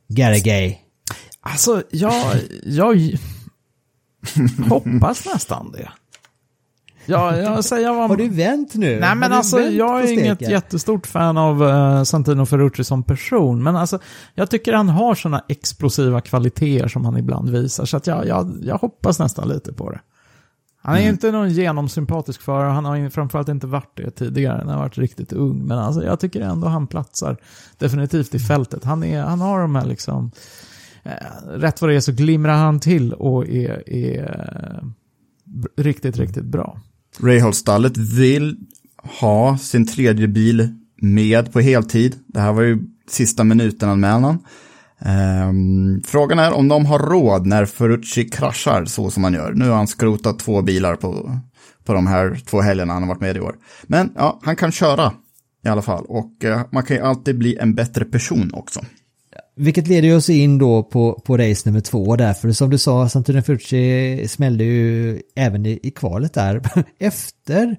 Garagay. Alltså, jag, jag hoppas nästan det. Ja, jag säger vad... Har du vänt nu? Nej men Har alltså jag är inget jättestort fan av uh, Santino Ferrucci som person. Men alltså jag tycker han har sådana explosiva kvaliteter som han ibland visar. Så att jag, jag, jag hoppas nästan lite på det. Han är ju inte någon genomsympatisk förare, han har framförallt inte varit det tidigare han varit riktigt ung. Men alltså jag tycker ändå han platsar definitivt i fältet. Han, är, han har de här liksom, eh, rätt vad det är så glimrar han till och är, är eh, riktigt, riktigt bra. Rahal-stallet vill ha sin tredje bil med på heltid. Det här var ju sista minuten-anmälan. Ehm, frågan är om de har råd när Ferrucci kraschar så som han gör. Nu har han skrotat två bilar på, på de här två helgerna han har varit med i år. Men ja, han kan köra i alla fall. Och eh, man kan ju alltid bli en bättre person också. Vilket leder oss in då på, på race nummer två där, för som du sa, Santino Ferrucci smällde ju även i, i kvalet där efter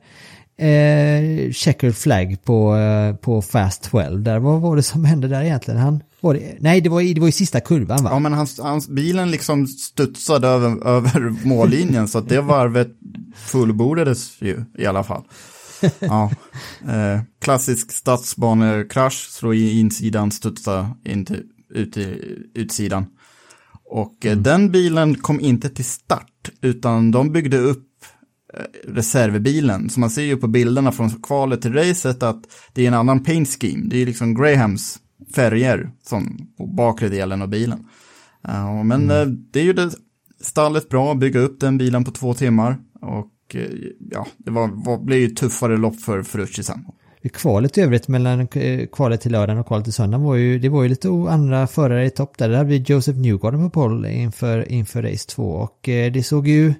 eh, checkered flag på, eh, på fast 12 där. Vad var det som hände där egentligen? Han, var det, nej, det var, i, det var i sista kurvan va? Ja, men hans, hans bilen liksom studsade över, över mållinjen så att det varvet fullbordades ju i alla fall. Ja, eh, klassisk stadsbanekrasch, slå i insidan, studsa in till, ut i utsidan. Och eh, den bilen kom inte till start, utan de byggde upp eh, reservbilen. Så man ser ju på bilderna från kvalet till racet att det är en annan paint scheme. Det är liksom Grahams färger som på bakre delen av bilen. Ja, men eh, det är ju det stallet bra att bygga upp den bilen på två timmar. Och eh, ja, det var, var, blev ju tuffare lopp för Ferrucci sen. Kvalet i övrigt mellan eh, kvalet till lördagen och kvalet till söndagen var ju, det var ju lite andra förare i topp där. Där vi Joseph Newgarden på poll inför, inför race 2 och eh, det såg ju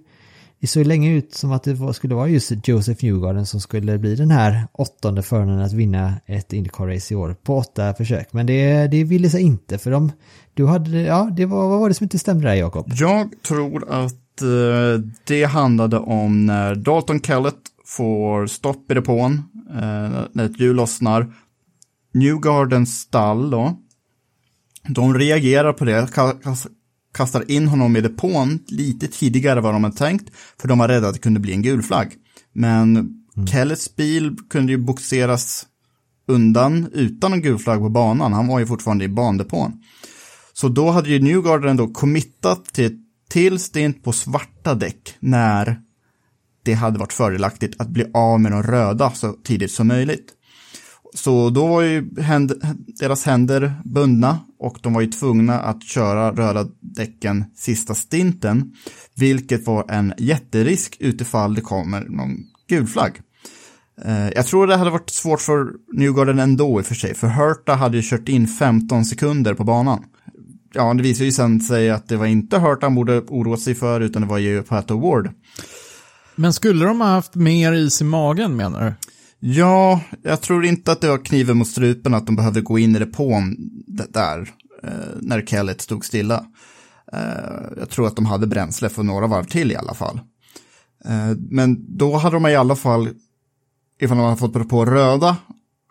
det såg länge ut som att det var, skulle vara just Joseph Newgarden som skulle bli den här åttonde föraren att vinna ett Indycar-race i år på åtta försök. Men det, det ville sig inte för de, du hade, ja, det var, vad var det som inte stämde där Jakob? Jag tror att eh, det handlade om när Dalton Kellett får stopp i depån, eh, när ett hjul lossnar. Newgardens stall då, de reagerar på det, ka- kas- kastar in honom i depån lite tidigare än vad de hade tänkt, för de var rädda att det kunde bli en gul flagg. Men Kellets bil kunde ju boxeras undan utan en gul flagg på banan, han var ju fortfarande i bandepån. Så då hade ju Newgarden då committat till till stint på svarta däck när det hade varit fördelaktigt att bli av med de röda så tidigt som möjligt. Så då var ju händ, deras händer bundna och de var ju tvungna att köra röda däcken sista stinten, vilket var en jätterisk utifall det kommer någon gul flagg. Eh, jag tror det hade varit svårt för Newgarden ändå i och för sig, för Herta hade ju kört in 15 sekunder på banan. Ja, det visade ju sen sig att det var inte Herta han borde oroa sig för, utan det var ju Pat Ward. Men skulle de ha haft mer is i magen menar du? Ja, jag tror inte att det var kniven mot strupen att de behövde gå in i depån där, eh, när Kellett stod stilla. Eh, jag tror att de hade bränsle för några varv till i alla fall. Eh, men då hade de i alla fall, ifall de hade fått på röda,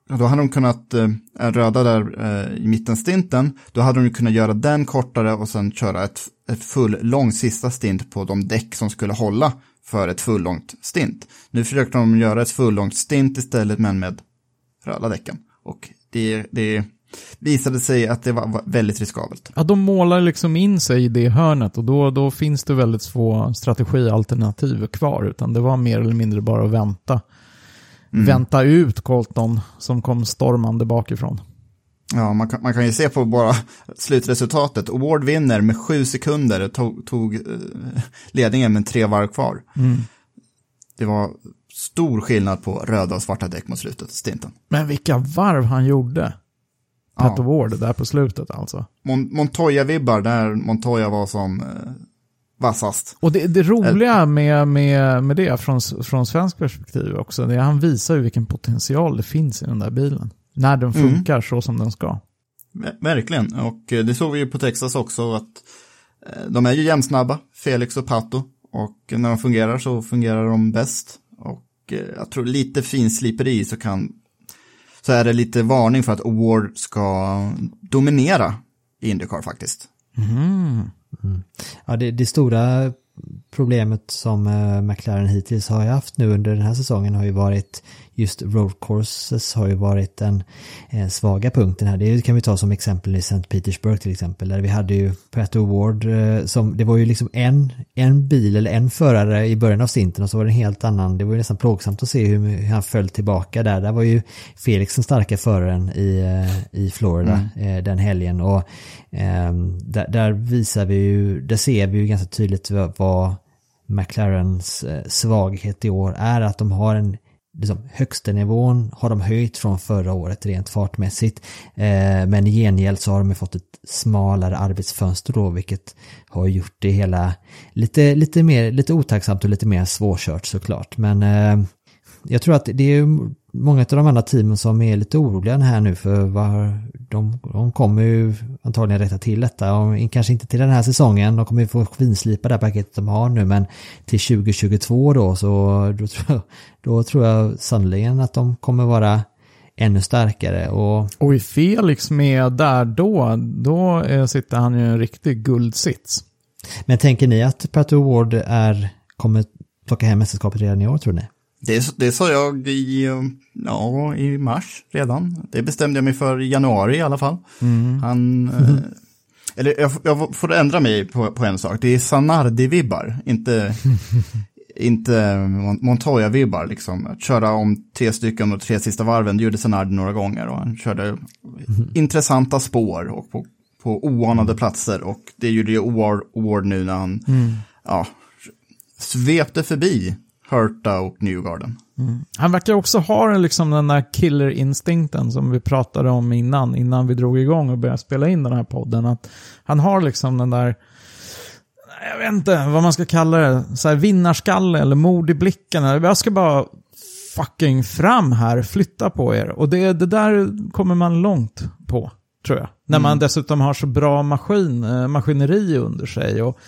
då hade de kunnat, röda där i mitten stinten, då hade de kunnat göra den kortare och sen köra ett, ett full lång sista stint på de däck som skulle hålla för ett full långt stint. Nu försökte de göra ett full långt stint istället men med röda däcken. Och det, det visade sig att det var, väldigt riskabelt. Ja, de målar liksom in sig i det hörnet och då, då finns det väldigt få strategialternativ kvar. Utan det var mer eller mindre bara att vänta. Vänta ut Colton som kom stormande bakifrån. Ja, man kan, man kan ju se på bara slutresultatet. Award vinner med sju sekunder, tog, tog eh, ledningen med tre varv kvar. Det var stor skillnad på röda och svarta däck mot slutet, stinten. Men vilka varv han gjorde. Pat Ja. Ward där på slutet alltså. Mon Montoya-vibbar där Montoya var som eh, vassast. Och det, det roliga med, med, med det från, från svensk perspektiv också, det är att han visar ju vilken potential det finns i den där bilen. När den funkar så som den ska. Ver- Verkligen, och eh, det såg vi ju på Texas också att eh, de är ju jämnsnabba, Felix och Pato. Och när de fungerar så fungerar de bäst. Och eh, jag tror lite finsliperi så kan så är det lite varning för att Award ska dominera i Indycar faktiskt. Ja, det, det stora problemet som McLaren hittills har haft nu under den här säsongen har ju varit just road courses har ju varit den eh, svaga punkten här. Det kan vi ta som exempel i St. Petersburg till exempel där vi hade ju Pratt Award eh, som det var ju liksom en, en bil eller en förare i början av stinten och så var det en helt annan. Det var ju nästan plågsamt att se hur, han föll tillbaka där. Där var ju Felix den starka föraren i, eh, i Florida eh, den helgen och ehm, där, där visar vi ju, där ser vi ju ganska tydligt vad, vad McLarens eh, svaghet i år är att de har en liksom, högsta nivån har de höjt från förra året rent fartmässigt. Eh, men i gengäld så har de fått ett smalare arbetsfönster då vilket har gjort det hela lite, lite mer, lite otacksamt och lite mer svårkört såklart. Men eh, jag tror att det är många av de andra teamen som är lite oroliga här nu för vad, de, de kommer ju antagligen rätta till detta. Och kanske inte till den här säsongen, de kommer ju få finslipa det här paketet de har nu men till 2022 då så då tror jag, då tror jag sannoliken att de kommer vara ännu starkare och Och är Felix med där då, då eh, sitter han ju i en riktig guldsits. men tänker ni att Pato Ward är, kommer plocka hem mästerskapet redan i år tror ni? Det, det sa jag i, eh, ja, i mars redan. Det bestämde jag mig för i januari i alla fall. Han, eh, eller jag, jag får ändra mig på, på en sak. Det är Sanardi-vibbar, inte, inte Mon- Montoya-vibbar. Liksom. Att köra om tre stycken och tre sista varven, det gjorde Sanardi några gånger. Och han körde intressanta spår och på, på oanade platser. Och det gjorde ju Award, Award nu när han ja, svepte förbi Hurta och Newgarden. Han verkar också ha liksom den där killer-instinkten som vi pratade om innan, innan vi drog igång och började spela in den här podden. Att han har liksom den där, jag vet inte vad man ska kalla det, så här vinnarskalle eller mod i blicken. Jag ska bara fucking fram här, flytta på er. Och det, det där kommer man långt på, tror jag. När man dessutom har så bra maskin, eh, maskineri under sig. Och,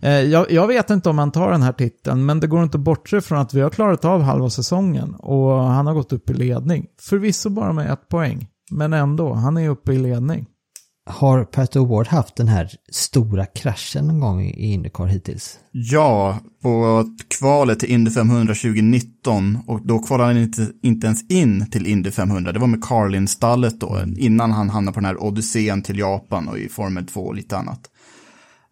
jag, jag vet inte om han tar den här titeln, men det går inte att bortse från att vi har klarat av halva säsongen. Och han har gått upp i ledning. Förvisso bara med ett poäng, men ändå, han är uppe i ledning. Har Pato Ward haft den här stora kraschen någon gång i Indycar hittills? Ja, på kvalet till Indy 500 2019 och då kvalade han inte, inte ens in till Indy 500. Det var med Carlin-stallet då, innan han hamnade på den här odyssén till Japan och i Formel 2 och lite annat.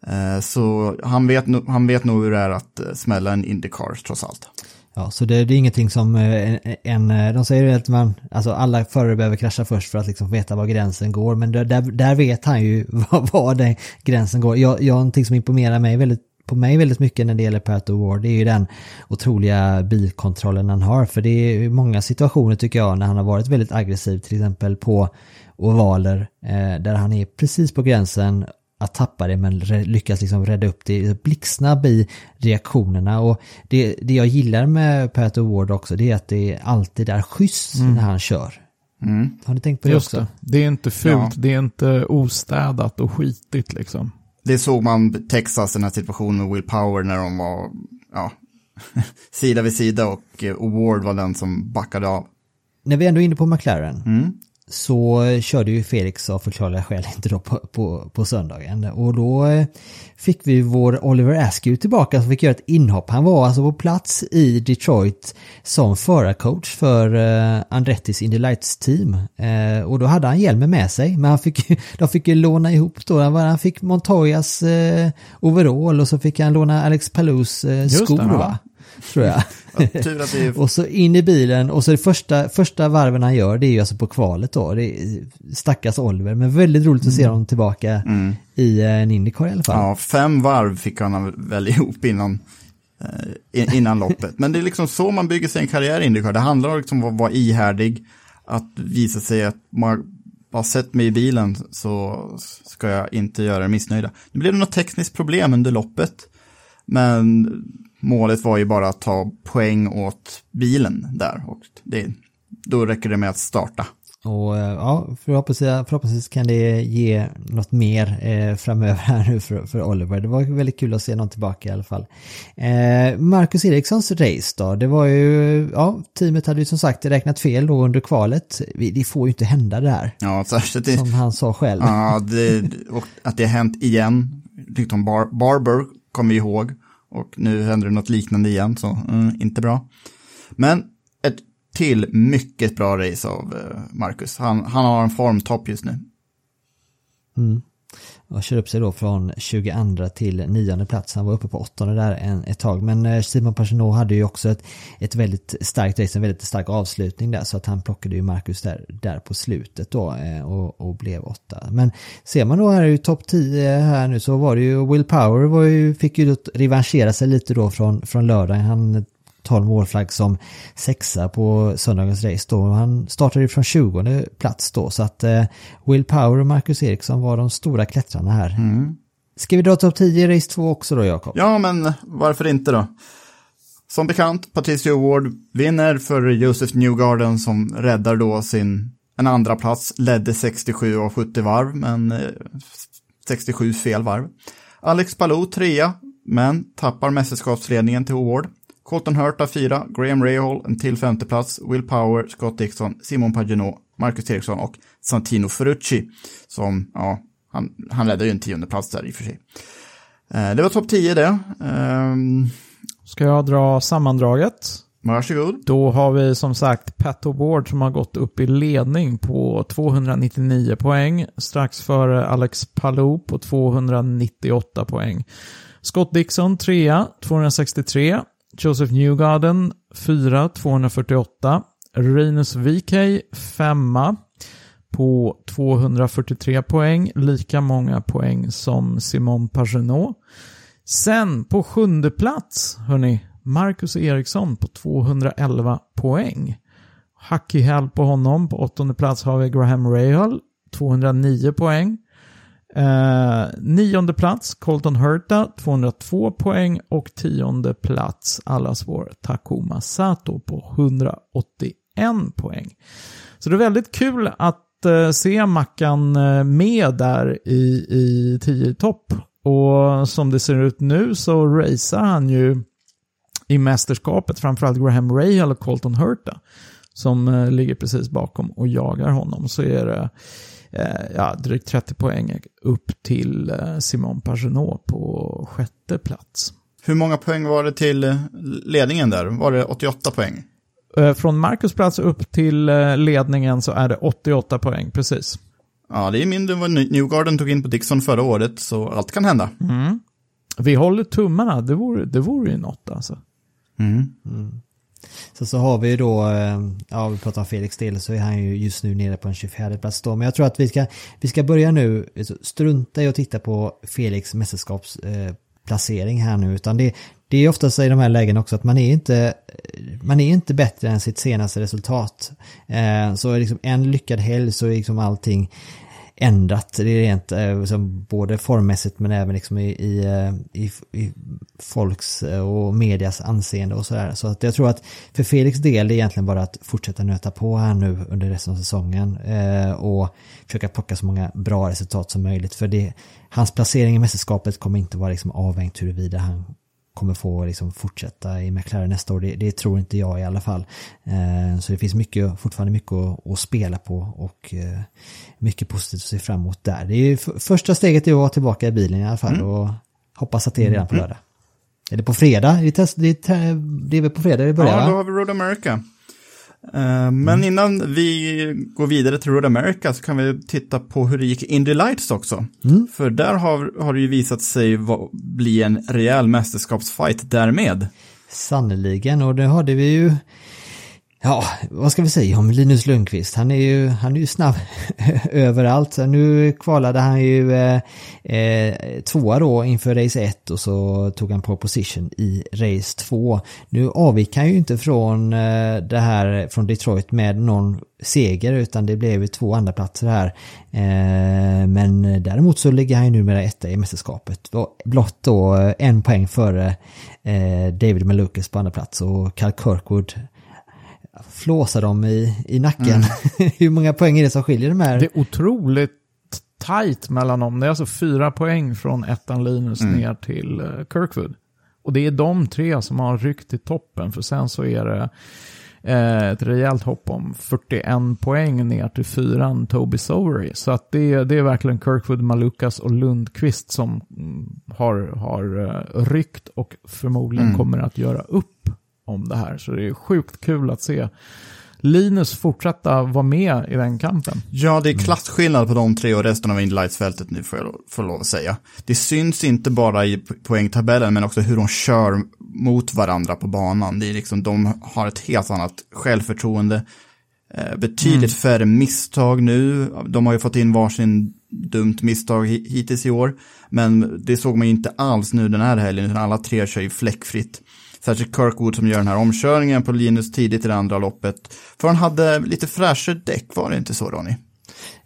Eh, så han vet, nog- han vet nog hur det är att eh, smälla en Indycar trots allt. Ja, så det, det är ingenting som eh, en, en, de säger ju att man, alltså alla förare behöver krascha först för att liksom veta var gränsen går, men där, där, vet han ju var, var den gränsen går. Jag, jag, någonting som imponerar mig väldigt, på mig väldigt mycket när det gäller Pato Ward, det är ju den otroliga bilkontrollen han har, för det är ju många situationer tycker jag när han har varit väldigt aggressiv, till exempel på ovaler, eh, där han är precis på gränsen att tappa det men lyckas liksom rädda upp det, blixtsnabb i reaktionerna och det, det jag gillar med Pat Award också det är att det alltid är schysst när han kör. Har ni tänkt på det Just också? det. Det är inte fult, Ja. det är inte ostädat och skitigt liksom. Det såg man Texas, den här situationen med Will Power när de var ja, sida vid sida och eh, Award var den som backade av. När vi ändå är inne på McLaren Mm. Så körde ju Felix av förklarliga skäl inte då på, på, på söndagen. Och då eh, fick vi vår Oliver Askew tillbaka som fick göra ett inhopp. Han var alltså på plats i Detroit som förarcoach för eh, Andrettis Indy Lights team. Eh, och då hade han hjälmen med sig, men han fick, de fick ju låna ihop då. Han fick Montoyas overall och så fick han låna Alex Palous eh, Just det, skor va? Tror jag. Ja, tur att det är Och så in i bilen och så det första, första varven han gör det är ju alltså på kvalet då. Det är stackars Oliver men väldigt roligt att se honom tillbaka i eh, en Indycar i alla fall. Ja, fem varv fick han väl ihop innan, eh, innan loppet. Men det är liksom så man bygger sig en karriär i Indycar. Det handlar liksom om att vara ihärdig, att visa sig att man bara sett mig i bilen så ska jag inte göra er missnöjda. Nu blev det något tekniskt problem under loppet, men målet var ju bara att ta poäng åt bilen där och det, då räcker det med att starta. Och eh, ja, förhoppningsvis, förhoppningsvis kan det ge något mer eh, framöver här nu för, för Oliver. Det var väldigt kul att se någon tillbaka i alla fall. Eh, Marcus Erikssons race då, det var ju, ja, teamet hade ju som sagt räknat fel då under kvalet. Det får ju inte hända det här, Ja, särskilt som han sa själv. ja, det, och att det har hänt igen. Tyckte om Bar Barber, kommer vi ihåg. Och nu händer det något liknande igen, så mm, inte bra. Men ett till mycket bra race av eh, Marcus. Han, han har en formtopp just nu. Mm. Och kör upp sig då från 22 till 9 plats. Han var uppe på 8 där en, ett tag. Men eh, Simon Pagenaud hade ju också ett, ett väldigt starkt race, en väldigt stark avslutning där. Så att han plockade ju Marcus där, där på slutet då eh, och, och blev 8. Men ser man då här i topp 10 här nu så var det ju Will Power var ju, fick ju revanschera sig lite då från, från lördagen. Han 12 målflagg som sexa på söndagens race då. Han startade från 20 plats då så att eh, Will Power och Marcus Eriksson var de stora klättrarna här. Ska vi dra topp 10 i race 2 också då Jakob? Ja, men varför inte då? Som bekant, Patricia Award vinner för Joseph Newgarden som räddar då sin en andra plats, ledde 67 av 70 varv, men eh, 67 fel varv. Alex Palou trea, men tappar mästerskapsledningen till Award. Colton Hurta fyra, Graham Rahal en till femteplats, Will Power, Scott Dixon, Simon Pagenaud, Marcus Eriksson och Santino Ferrucci. Som, ja, han, han ledde ju en tionde plats där i och för sig. Eh, Det var topp 10 det. Ehm, Ska jag dra sammandraget? Varsågod. Då har vi som sagt Pat O'Ward som har gått upp i ledning på 299 poäng. Strax före Alex Palou på 298 poäng. Scott Dixon trea, 263. Joseph Newgarden 4, 248. Renus VK 5 på 243 poäng. Lika många poäng som Simon Pagenaud. Sen på sjunde plats, hörni, Marcus Eriksson på 211 poäng. Hack i häl på honom. På åttonde plats har vi Graham Rahal, 209 poäng. Eh, nionde plats, Colton Hurta, 202 poäng. Och tionde plats, allas vår Takuma Sato på 181 poäng. Så det är väldigt kul att eh, se Mackan eh, med där i, i tio topp. Och som det ser ut nu så racear han ju i mästerskapet, framförallt Graham Rahal och Colton Hurta, som eh, ligger precis bakom och jagar honom, så är det eh, ja, drygt 30 poäng upp till eh, Simon Pagenaud på sjätte plats. Hur många poäng var det till eh, ledningen där? Var det 88 poäng? Eh, från Marcus plats upp till eh, ledningen så är det 88 poäng, precis. Ja, det är mindre än vad New- Newgarden tog in på Dixon förra året, så allt kan hända. Vi håller tummarna, det vore, det vore ju något alltså. Så så har vi ju då, eh, ja vi pratar om Felix del så är han ju just nu nere på en 24 plats då. Men jag tror att vi ska, vi ska börja nu, strunta i att titta på Felix mästerskapsplacering eh, här nu. Utan det, det är ofta så i de här lägena också att man är inte, man är inte bättre än sitt senaste resultat. Eh, så liksom en lyckad helg så är liksom allting ändrat. Det är rent liksom, både formmässigt men även liksom i, i, eh, i, i folks eh, och medias anseende och sådär. Så att jag tror att för Felix del är det egentligen bara att fortsätta nöta på här nu under resten av säsongen eh, och försöka plocka så många bra resultat som möjligt. För det, hans placering i mästerskapet kommer inte vara liksom avhängt huruvida han kommer få liksom fortsätta i McLaren nästa år. Det, det tror inte jag i alla fall. Eh, så det finns mycket, fortfarande mycket att, att spela på och eh, mycket positivt att se fram emot där. Det är första steget är att vara tillbaka i bilen i alla fall och hoppas att det är redan på lördag. Är det på fredag? Det är, test, det är, te- det är väl på fredag det börjar Ja, då har vi Road America. Eh, Men innan vi går vidare till Road America så kan vi titta på hur det gick i Indy Lights också. För där har, har det ju visat sig bli en rejäl mästerskapsfight därmed. Sannerligen och det hade vi ju Ja, vad ska vi säga om Linus Lundqvist? Han är ju, han är ju snabb överallt. Nu kvalade han ju eh, eh tvåa då inför race 1 och så tog han på position i race 2. Nu avgick han ju inte från eh, det här från Detroit med någon seger utan det blev ju två andra platser här. Eh, men däremot så ligger han ju numera etta i mästerskapet. Blott då eh, en poäng före eh, David Malukas på andra plats och Cal Kirkwood flåsa dem i, i nacken. Hur många poäng är det som skiljer de här? Det är otroligt tajt mellan dem. Det är alltså fyra poäng från ettan Linus ner till eh, Kirkwood. Och det är de tre som har ryckt till toppen, för sen så är det eh, ett rejält hopp om 41 poäng ner till fyran Toby Sowery. Så att det, det är verkligen Kirkwood, Malukas och Lundqvist som mm, har, har uh, ryckt och förmodligen kommer att göra upp om det här. Så det är sjukt kul att se Linus fortsätta vara med i den kampen. Ja, det är klasskillnad på de tre och resten av Inlights-fältet nu får jag får lov att säga. Det syns inte bara i po- poängtabellen men också hur de kör mot varandra på banan. Det är liksom, de har ett helt annat självförtroende. Eh, betydligt färre misstag nu. De har ju fått in varsin dumt misstag hi- hittills i år. Men det såg man ju inte alls nu den här helgen, utan alla tre kör ju fläckfritt. Särskilt Kirkwood som gör den här omkörningen på Linus tidigt i det andra loppet. För han hade lite fräschare däck, var det inte så Ronny?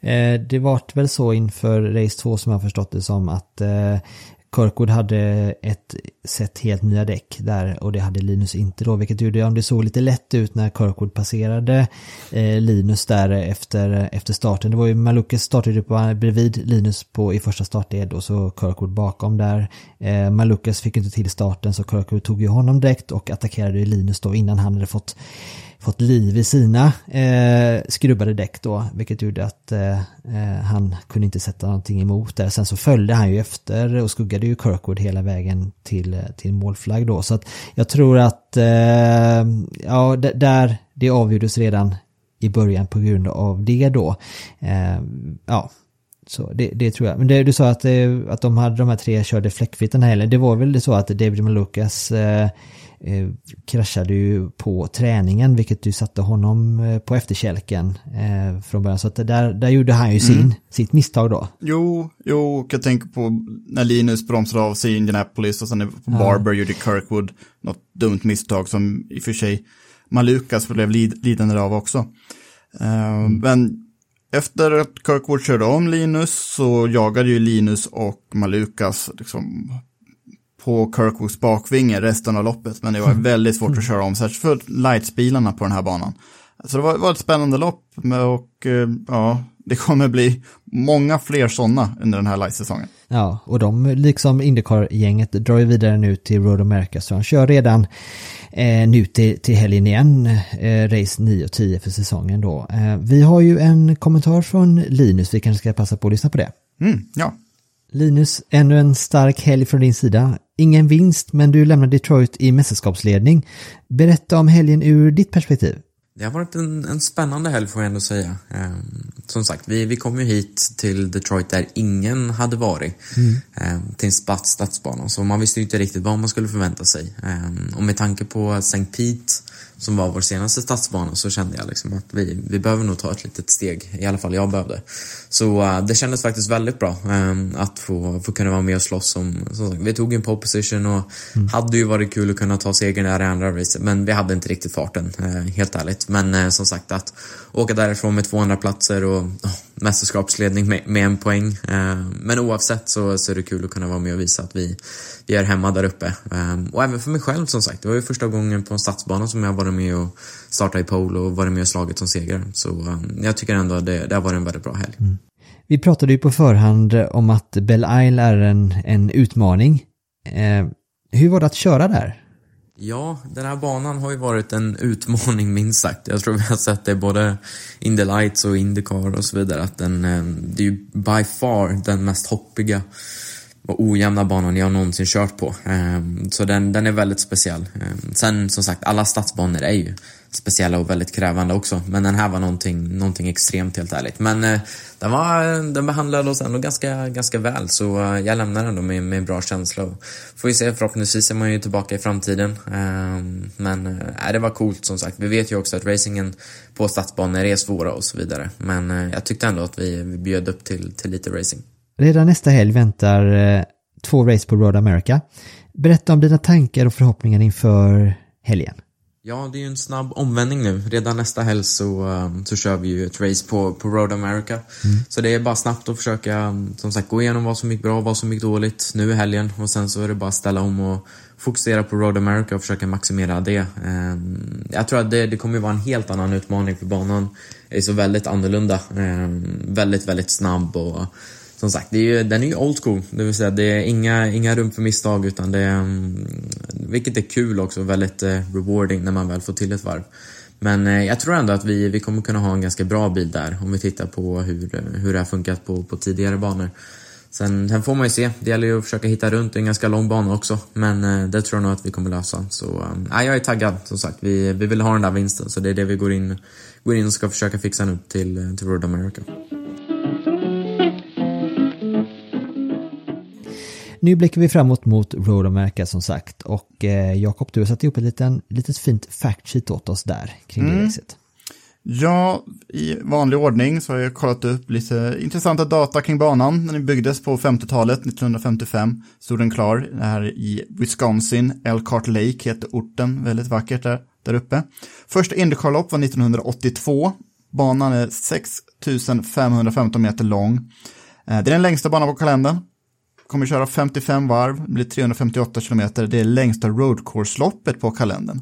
Eh, det var väl så inför race 2 som jag förstått det som att eh, Kirkwood hade ett set helt nya däck där och det hade Linus inte då, vilket gjorde om det såg lite lätt ut när Kirkwood passerade eh, Linus där efter, efter starten. Det var ju Malukas startade ju på bredvid Linus på, i första startled och så Kirkwood bakom där. Eh, Malukas fick inte till starten så Kirkwood tog ju honom direkt och attackerade Linus då innan han hade fått fått liv i sina eh, skrubbade däck då, vilket gjorde att eh, eh han kunde inte sätta någonting emot där. Sen så följde han ju efter och skuggade ju Kirkwood hela vägen till, eh, till målflagg då. Så att jag tror att, eh, ja, där det avgjordes redan i början på grund av det då. Eh, ja, så det, det tror jag. Men det, du sa att, eh, att de hade de här tre körde fläckfritt den här helgen. Det var väl det så att David Malukas eh, eh, kraschade ju på träningen vilket ju satte honom eh, på efterkälken eh, från början. Så att där, där gjorde han ju sin, sitt misstag då. Jo, jo, och jag tänker på när Linus bromsade av sig i Indianapolis och sen på Barber gjorde Kirkwood något dumt misstag som i och för sig Malukas blev lid, lidande av också. Eh, Men efter att Kirkwood körde om Linus så jagade ju Linus och Malukas liksom på Kirkwoods bakvinge resten av loppet. Men det var väldigt svårt att köra om, särskilt för lightsbilarna på den här banan. Så det var, var ett spännande lopp och eh, ja, det kommer bli många fler sådana under den här light-säsongen. Ja, och de liksom Indycar-gänget drar ju vidare nu till Road America så han kör redan eh, nu till, till helgen igen, eh, race 9 och 10 för säsongen då. Eh, vi har ju en kommentar från Linus, vi kanske ska passa på att lyssna på det. Mm, ja, Linus, ännu en stark helg från din sida. Ingen vinst, men du lämnar Detroit i mästerskapsledning. Berätta om helgen ur ditt perspektiv. Det har varit en, en spännande helg får jag ändå säga. Ehm, som sagt, vi, vi kom ju hit till Detroit där ingen hade varit. Ehm, till en stats, stadsbana. Så man visste ju inte riktigt vad man skulle förvänta sig. Ehm, och med tanke på St. Pete som var vår senaste stadsbana så kände jag liksom att vi, vi behöver nog ta ett litet steg. I alla fall jag behövde. Så eh, det kändes faktiskt väldigt bra ehm, att få, få kunna vara med och slåss om... Som vi tog en pole position och hade ju varit kul att kunna ta segern där i andra racet. Men vi hade inte riktigt farten, eh, helt ärligt. Men eh, som sagt att åka därifrån med 200 platser och oh, mästerskapsledning med, med en poäng. Men oavsett så, så är det kul att kunna vara med och visa att vi, vi är hemma där uppe. Och även för mig själv som sagt. Det var ju första gången på en stadsbana som jag varit med och startat i pole och varit med och slagit som segrare. Så eh, jag tycker ändå att det, det har varit en väldigt bra helg. Vi pratade ju på förhand om att Belle Isle är en, en utmaning. Eh, hur var det att köra där? Ja, den här banan har ju varit en utmaning minst sagt. Jag tror vi har sett det både Indy Lights och Indycar och så vidare. Att den, eh, det är ju by far den mest hoppiga och ojämna banan jag någonsin kört på. Ehm, så den, den är väldigt speciell. Ehm, sen som sagt, alla stadsbanor är ju speciella och väldigt krävande också. Men den här var någonting, någonting extremt helt ärligt. Men eh, den, var, den behandlade oss ändå ganska, ganska väl så eh, jag lämnar ändå med, med en bra känsla. Och får vi se, förhoppningsvis är man ju tillbaka i framtiden. Ehm, men äh, det var coolt som sagt. Vi vet ju också att racingen på stadsbanor är svåra och så vidare. Men jag tyckte ändå att vi, vi bjöd upp till, till lite racing. Redan nästa helg väntar eh, två race på Road America. Berätta om dina tankar och förhoppningar inför helgen. Ja, det är ju en snabb omvändning nu. Redan nästa helg så, um, så kör vi ju ett race på, på Road America. Så det är bara snabbt att försöka, um, som sagt, gå igenom vad som gick bra och vad som gick dåligt nu i helgen. Och sen så är det bara att ställa om och fokusera på Road America och försöka maximera det. Um, jag tror att det, det kommer vara en helt annan utmaning för banan är så väldigt annorlunda. Väldigt, väldigt snabb och som sagt, det är ju, den är ju old school. Det vill säga, det är inga, inga rum för misstag utan det är, mm, vilket är kul också, väldigt eh, rewarding när man väl får till ett varv. Men eh, jag tror ändå att vi, vi kommer kunna ha en ganska bra bil där om vi tittar på hur, hur det har funkat på, på tidigare banor. Sen, sen får man ju se, det gäller ju att försöka hitta runt, det är en ganska lång bana också. Men eh, det tror jag nog att vi kommer lösa. Så äh, jag är taggad som sagt, vi, vi vill ha den där vinsten så det är det vi går in, går in och ska försöka fixa nu till, till Road America. Nu blickar vi framåt mot Road America som sagt och eh, Jakob du har satt ihop ett liten, litet fint fact sheet åt oss där kring mm. det racet. Ja, i vanlig ordning så har jag kollat upp lite intressanta data kring banan. Den byggdes på 50-talet, 1955, stod den klar här i Wisconsin. Elkhart Lake heter orten, väldigt vackert där, där uppe. Första Indycar-lopp var 1982. Banan är 6515 meter lång. Eh, det är den längsta banan på kalendern kommer köra 55 varv, det blir 358 kilometer. Det är längsta roadcourse-loppet på kalendern.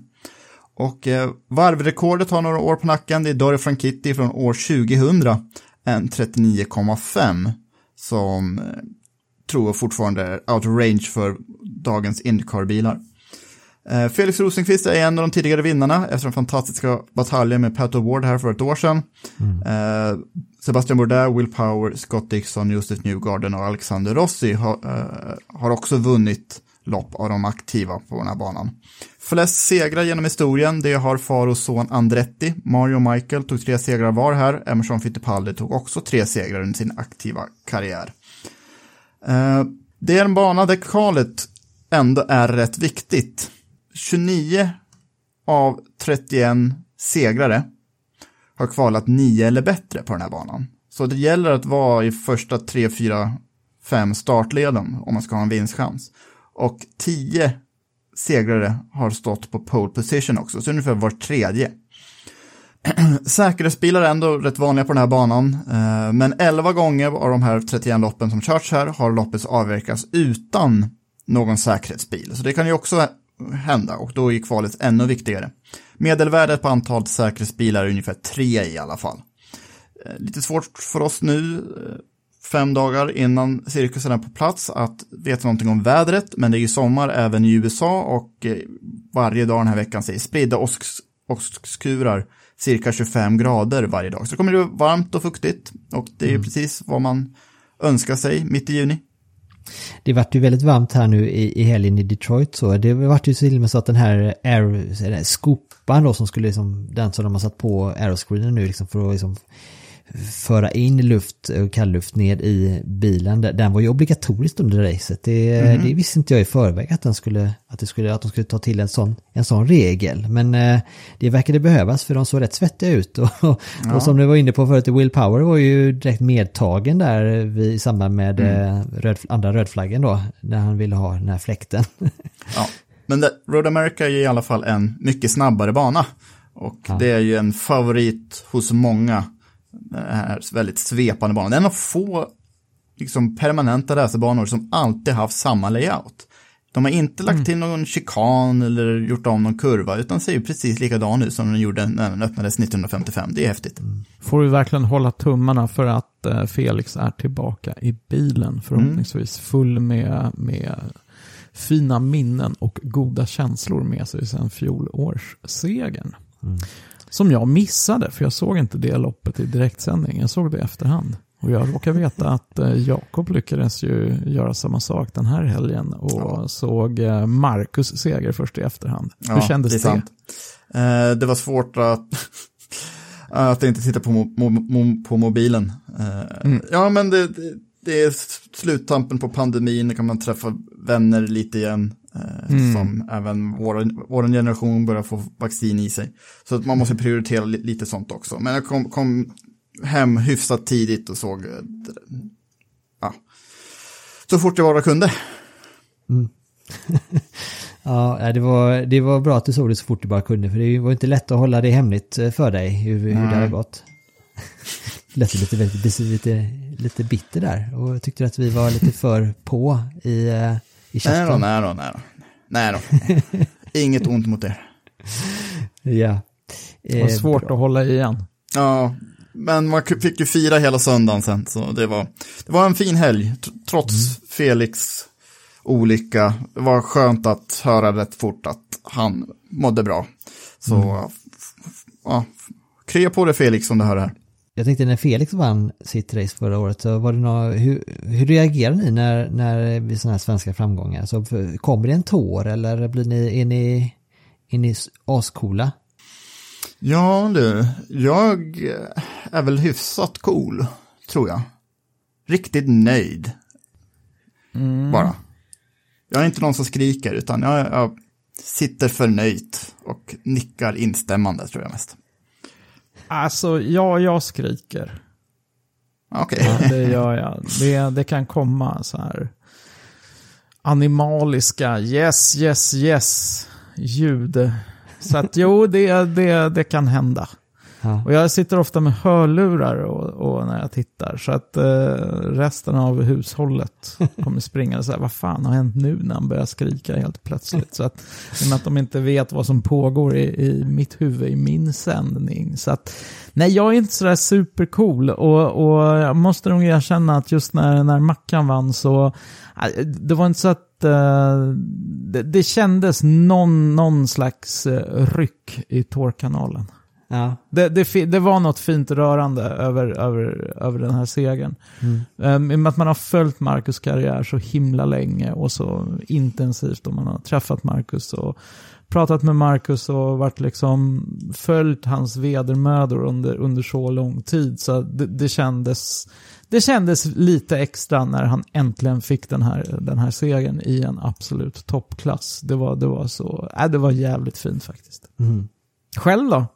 Och eh, varvrekordet har några år på nacken. Det är Dory Franchitti från år 2000, en 39,5 som eh, tror jag fortfarande är out of range för dagens Indycar-bilar. Eh, Felix Rosenqvist är en av de tidigare vinnarna efter den fantastiska bataljen med Pat Award här för ett år sedan. Mm. Eh, Sebastian Bourdais, Will Power, Scott Dixon, Josef Newgarden och Alexander Rossi har, uh, har också vunnit lopp av de aktiva på den här banan. Flest segrar genom historien, det har far och son Andretti. Mario och Michael tog tre segrar var här. Emerson Fittipaldi tog också tre segrar under sin aktiva karriär. Det är en bana där kvalet ändå är rätt viktigt. 29 av 31 segrare har kvalat 9 eller bättre på den här banan. Så det gäller att vara i första tre, fyra, fem startleden om man ska ha en vinstchans. Och 10 segrare har stått på pole position också, så ungefär var tredje. Säkerhetsbilar är ändå rätt vanliga på den här banan, eh, men 11 gånger av de här 31 loppen som körts här har loppet avverkats utan någon säkerhetsbil. Så det kan ju också hända och då är kvalet ännu viktigare. Medelvärdet på antalet säkerhetsbilar är ungefär tre i alla fall. Eh, lite svårt för oss nu, eh, fem dagar innan cirkusen är på plats, att veta någonting om vädret, men det är ju sommar även i USA och eh, varje dag den här veckan säger spridda åskskurar cirka 25 grader varje dag. Så det kommer det vara varmt och fuktigt och det är mm. precis vad man önskar sig mitt i juni. Det vart ju väldigt varmt här nu i, i helgen i Detroit så. Det vart ju till och med så att den här air, skopan då som skulle liksom, den som de har satt på aeroscreenen nu liksom för att liksom föra in luft och kallluft ned i bilen. Den var ju obligatoriskt under racet. Det, mm. det visste inte jag i förväg att, den skulle, att, det skulle, att de skulle ta till en sån, en sån regel. Men eh, det verkade behövas för de såg rätt svettiga ut. Och, ja. och som du var inne på förut, Will Power var ju direkt medtagen där vid, i samband med mm. eh, röd, andra rödflaggen då. När han ville ha den här fläkten. ja. Men det, Road America är i alla fall en mycket snabbare bana. Och ja. det är ju en favorit hos många den här väldigt svepande banan. Det är en av få liksom, permanenta racerbanor som alltid haft samma layout. De har inte lagt mm. till någon chikan eller gjort om någon kurva, utan ser ju precis likadan ut som den gjorde när den öppnades 1955. Det är häftigt. Mm. Får vi verkligen hålla tummarna för att eh, Felix är tillbaka i bilen, förhoppningsvis full med, med fina minnen och goda känslor med sig sedan fjolårssegern. Mm. Som jag missade, för jag såg inte det loppet i direktsändning. Jag såg det i efterhand. Och jag råkar veta att eh, Jakob lyckades ju göra samma sak den här helgen och ja. såg eh, Marcus seger först i efterhand. Ja, Hur kändes det? Sant. Eh, det var svårt att, att inte titta på, mo mo på mobilen. Mm. Ja, men det, det, det, är sluttampen på pandemin, kan man träffa vänner lite igen. Eh, mm. Som även vår, vår generation börjar få vaccin i sig. Så att man måste prioritera lite sånt också. Men jag kom, kom hem hyfsat tidigt och såg, eh, ja, så fort jag bara kunde. Mm. ja, det var, det var bra att du såg det så fort du bara kunde, för det var inte lätt att hålla det hemligt eh, för dig, hur, hur det har gått. Lät lite, lite, lite, lite bitter där och tyckte att vi var lite för på i i käften. Nej då, nej då, nej då. Nej då. Inget ont mot er. Ja. Det var Eh, svårt bra. att hålla igen. Ja, men man fick ju fira hela söndagen sen, så det var, det var en fin helg, trots Felix olycka. Det var skönt att höra rätt fort att han mådde bra. Så, ja, krya på det Felix om du hör det här. Jag tänkte när Felix vann sitt race förra året, så var det nå, hur, hur reagerar ni när, när vid sådana här svenska framgångar? Så kommer det en tår eller blir ni, är ni, är ni ascoola? Ja du, jag är väl hyfsat cool, tror jag. Riktigt nöjd. Bara. Jag är inte någon som skriker, utan jag, jag sitter förnöjt och nickar instämmande, tror jag mest. Alltså, ja, jag skriker. Okej. Ja, det gör jag. Det, det kan komma så här animaliska yes, yes, yes ljud. Så att jo, det, det, det kan hända. Ja. Och jag sitter ofta med hörlurar och, och när jag tittar. Så att eh, resten av hushållet kommer springa och säga, vad fan har hänt nu när han börjar skrika helt plötsligt. Så att, i och med att de inte vet vad som pågår i, i mitt huvud, i min sändning. Så att, nej, jag är inte sådär supercool. Och, och jag måste nog erkänna att just när, när Mackan vann så, eh, det var inte så att eh, det, det kändes någon, någon slags eh, ryck i tårkanalen. Ja. Det, det, det var något fint rörande över, över, över den här segern. Um, och med att man har följt Marcus karriär så himla länge och så intensivt och man har träffat Marcus och pratat med Marcus och varit liksom följt hans vedermödor under, under så lång tid. Så det, det, kändes, det kändes lite extra när han äntligen fick den här, den här segern i en absolut toppklass. Det var, det var så, äh, det var jävligt fint faktiskt. Mm. Själv då?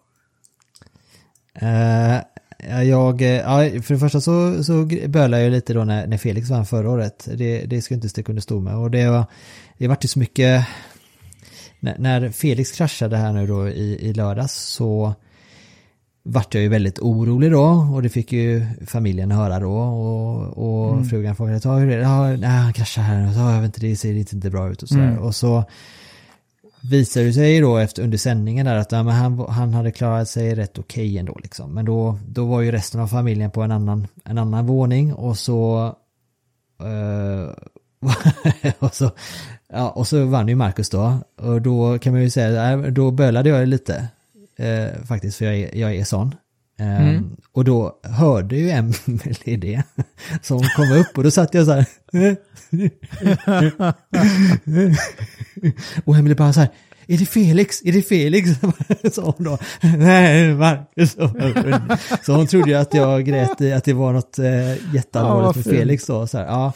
Eh, jag, eh, ja, för det första så, så bölade jag lite då när, när Felix vann förra året. Det, det ska jag inte sticka under stol med. Och det var, det vart ju så mycket, när, när Felix kraschade här nu då i, i lördags så vart jag ju väldigt orolig då och det fick ju familjen höra då och, och frugan frågade "Ja, hur är det? Ja, nej, han kraschade här så, "Ja, jag vet inte, det ser inte bra ut och sådär. Och så visade det sig då efter under sändningen där att ja, men han, han hade klarat sig rätt okej ändå liksom. Men då, då var ju resten av familjen på en annan, en annan våning och så eh, och, så, ja, och så vann ju Marcus då. Och då kan man ju säga, då bölade jag lite. Eh, faktiskt, för jag är, jag är sån. Eh, Och då hörde ju Emelie det. Så hon kom upp och då satt jag så här. och Emelie bara så här. Är det Felix? Är det Felix? sa hon då. Nej, Marcus. Så hon trodde ju att jag grät i att det var något eh, jätteallvarligt med. Felix då. Så här, ja.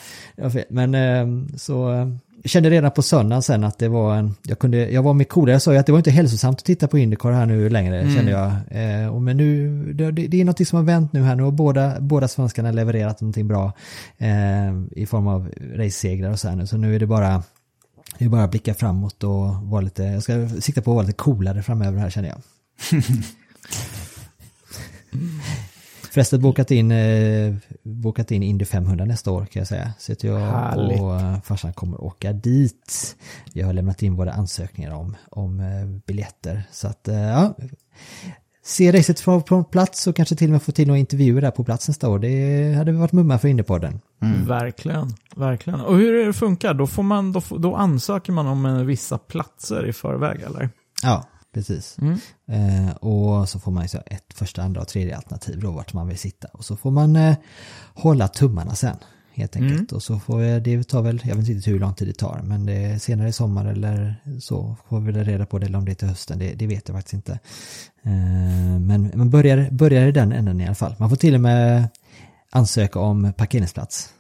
Men eh, så eh, jag kände redan på söndagen sen att det var en, jag kunde, jag var med coolare, jag sa ju att det var inte hälsosamt att titta på Indycar här nu längre, Mm. kände jag. Eh, och men nu, det, det är något som har vänt nu här nu och båda, båda svenskarna har levererat någonting bra eh, i form av race-segrar och så här nu. Så nu är det bara, det är bara att blicka framåt och vara lite, jag ska sikta på att vara lite coolare framöver här känner jag. Förresten bokat in, eh, bokat in Indy 500 nästa år kan jag säga. Så att jag Härligt. och eh, farsan kommer åka dit. Jag har lämnat in våra ansökningar om, om eh, biljetter. Så att, eh, ja. Se racet från, från plats och kanske till och med få till några intervjuer där på plats nästa år. Det hade varit mumma för Indypodden. Verkligen, verkligen. Och hur är det funkar? Då, får man, då, då ansöker man om vissa platser i förväg, eller? Ja, precis. Mm. Eh, och så får man så ett första, andra och tredje alternativ då vart man vill sitta. Och så får man eh, hålla tummarna sen helt enkelt. Mm. Och så får vi, det tar väl, jag vet inte hur lång tid det tar, men det senare i sommar eller så får vi väl reda på det, eller om det är till hösten, det, det vet jag faktiskt inte. Eh, men man börjar, börjar i den änden i alla fall. Man får till och med ansöka om parkeringsplats.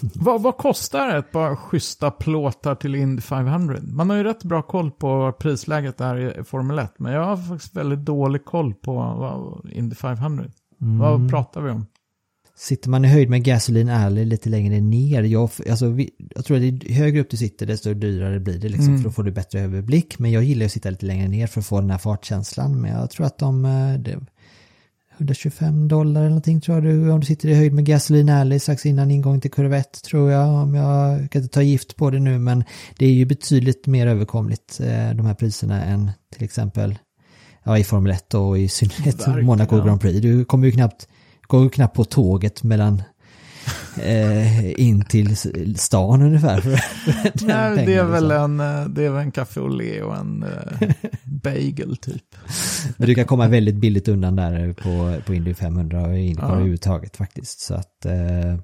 Vad, vad kostar ett par schyssta plåtar till Indy 500? Man har ju rätt bra koll på prisläget där i Formel 1, men jag har faktiskt väldigt dålig koll på vad Indy 500. Vad pratar vi om? Sitter man i höjd med Gasoline Alley lite längre ner, jag, alltså, vi, jag tror att ju högre upp du sitter desto dyrare blir det liksom, för då får du bättre överblick. Men jag gillar att sitta lite längre ner för att få den här fartkänslan. Men jag tror att de, eh, det, 125 dollar eller någonting tror jag du, om du sitter i höjd med Gasoline Alley strax innan ingång till kurva 1 tror jag. Om jag kan inte ta gift på det nu men det är ju betydligt mer överkomligt eh, de här priserna än till exempel ja, i Formel 1 och i synnerhet Verkligen, Monaco. Grand Prix. Du kommer ju knappt, går ju knappt på tåget mellan eh, in till stan ungefär. För, för Nej, det är väl liksom. en, eh, det är väl en café au lait och en eh, bagel typ. Men du kan komma väldigt billigt undan där på, på Indy 500 och Indycar Ja. överhuvudtaget faktiskt. Så att, eh,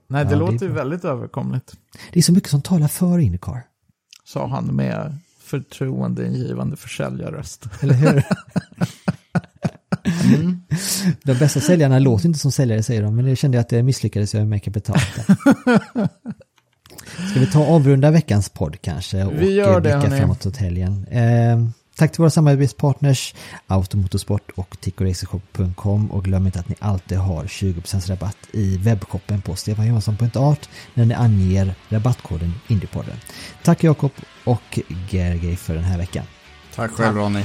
Nej, det ja, låter ju väldigt överkomligt. Det är så mycket som talar för Indycar. Sa han med förtroendeingivande försäljarröst. Eller hur? De bästa säljarna låter inte som säljare säger de, men det kände jag att det misslyckades jag med kapitalet. där. Ska vi ta och avrunda veckans podd kanske och Vi gör det, hörni. framåt åt helgen. Eh, tack till våra samarbetspartners Automotorsport och TicoRacershop.com och glöm inte att ni alltid har 20% rabatt i webbshoppen på stefanjohansson.art när ni anger rabattkoden Indiepodden. Tack Jakob och Gergej för den här veckan. Tack själv Ronny.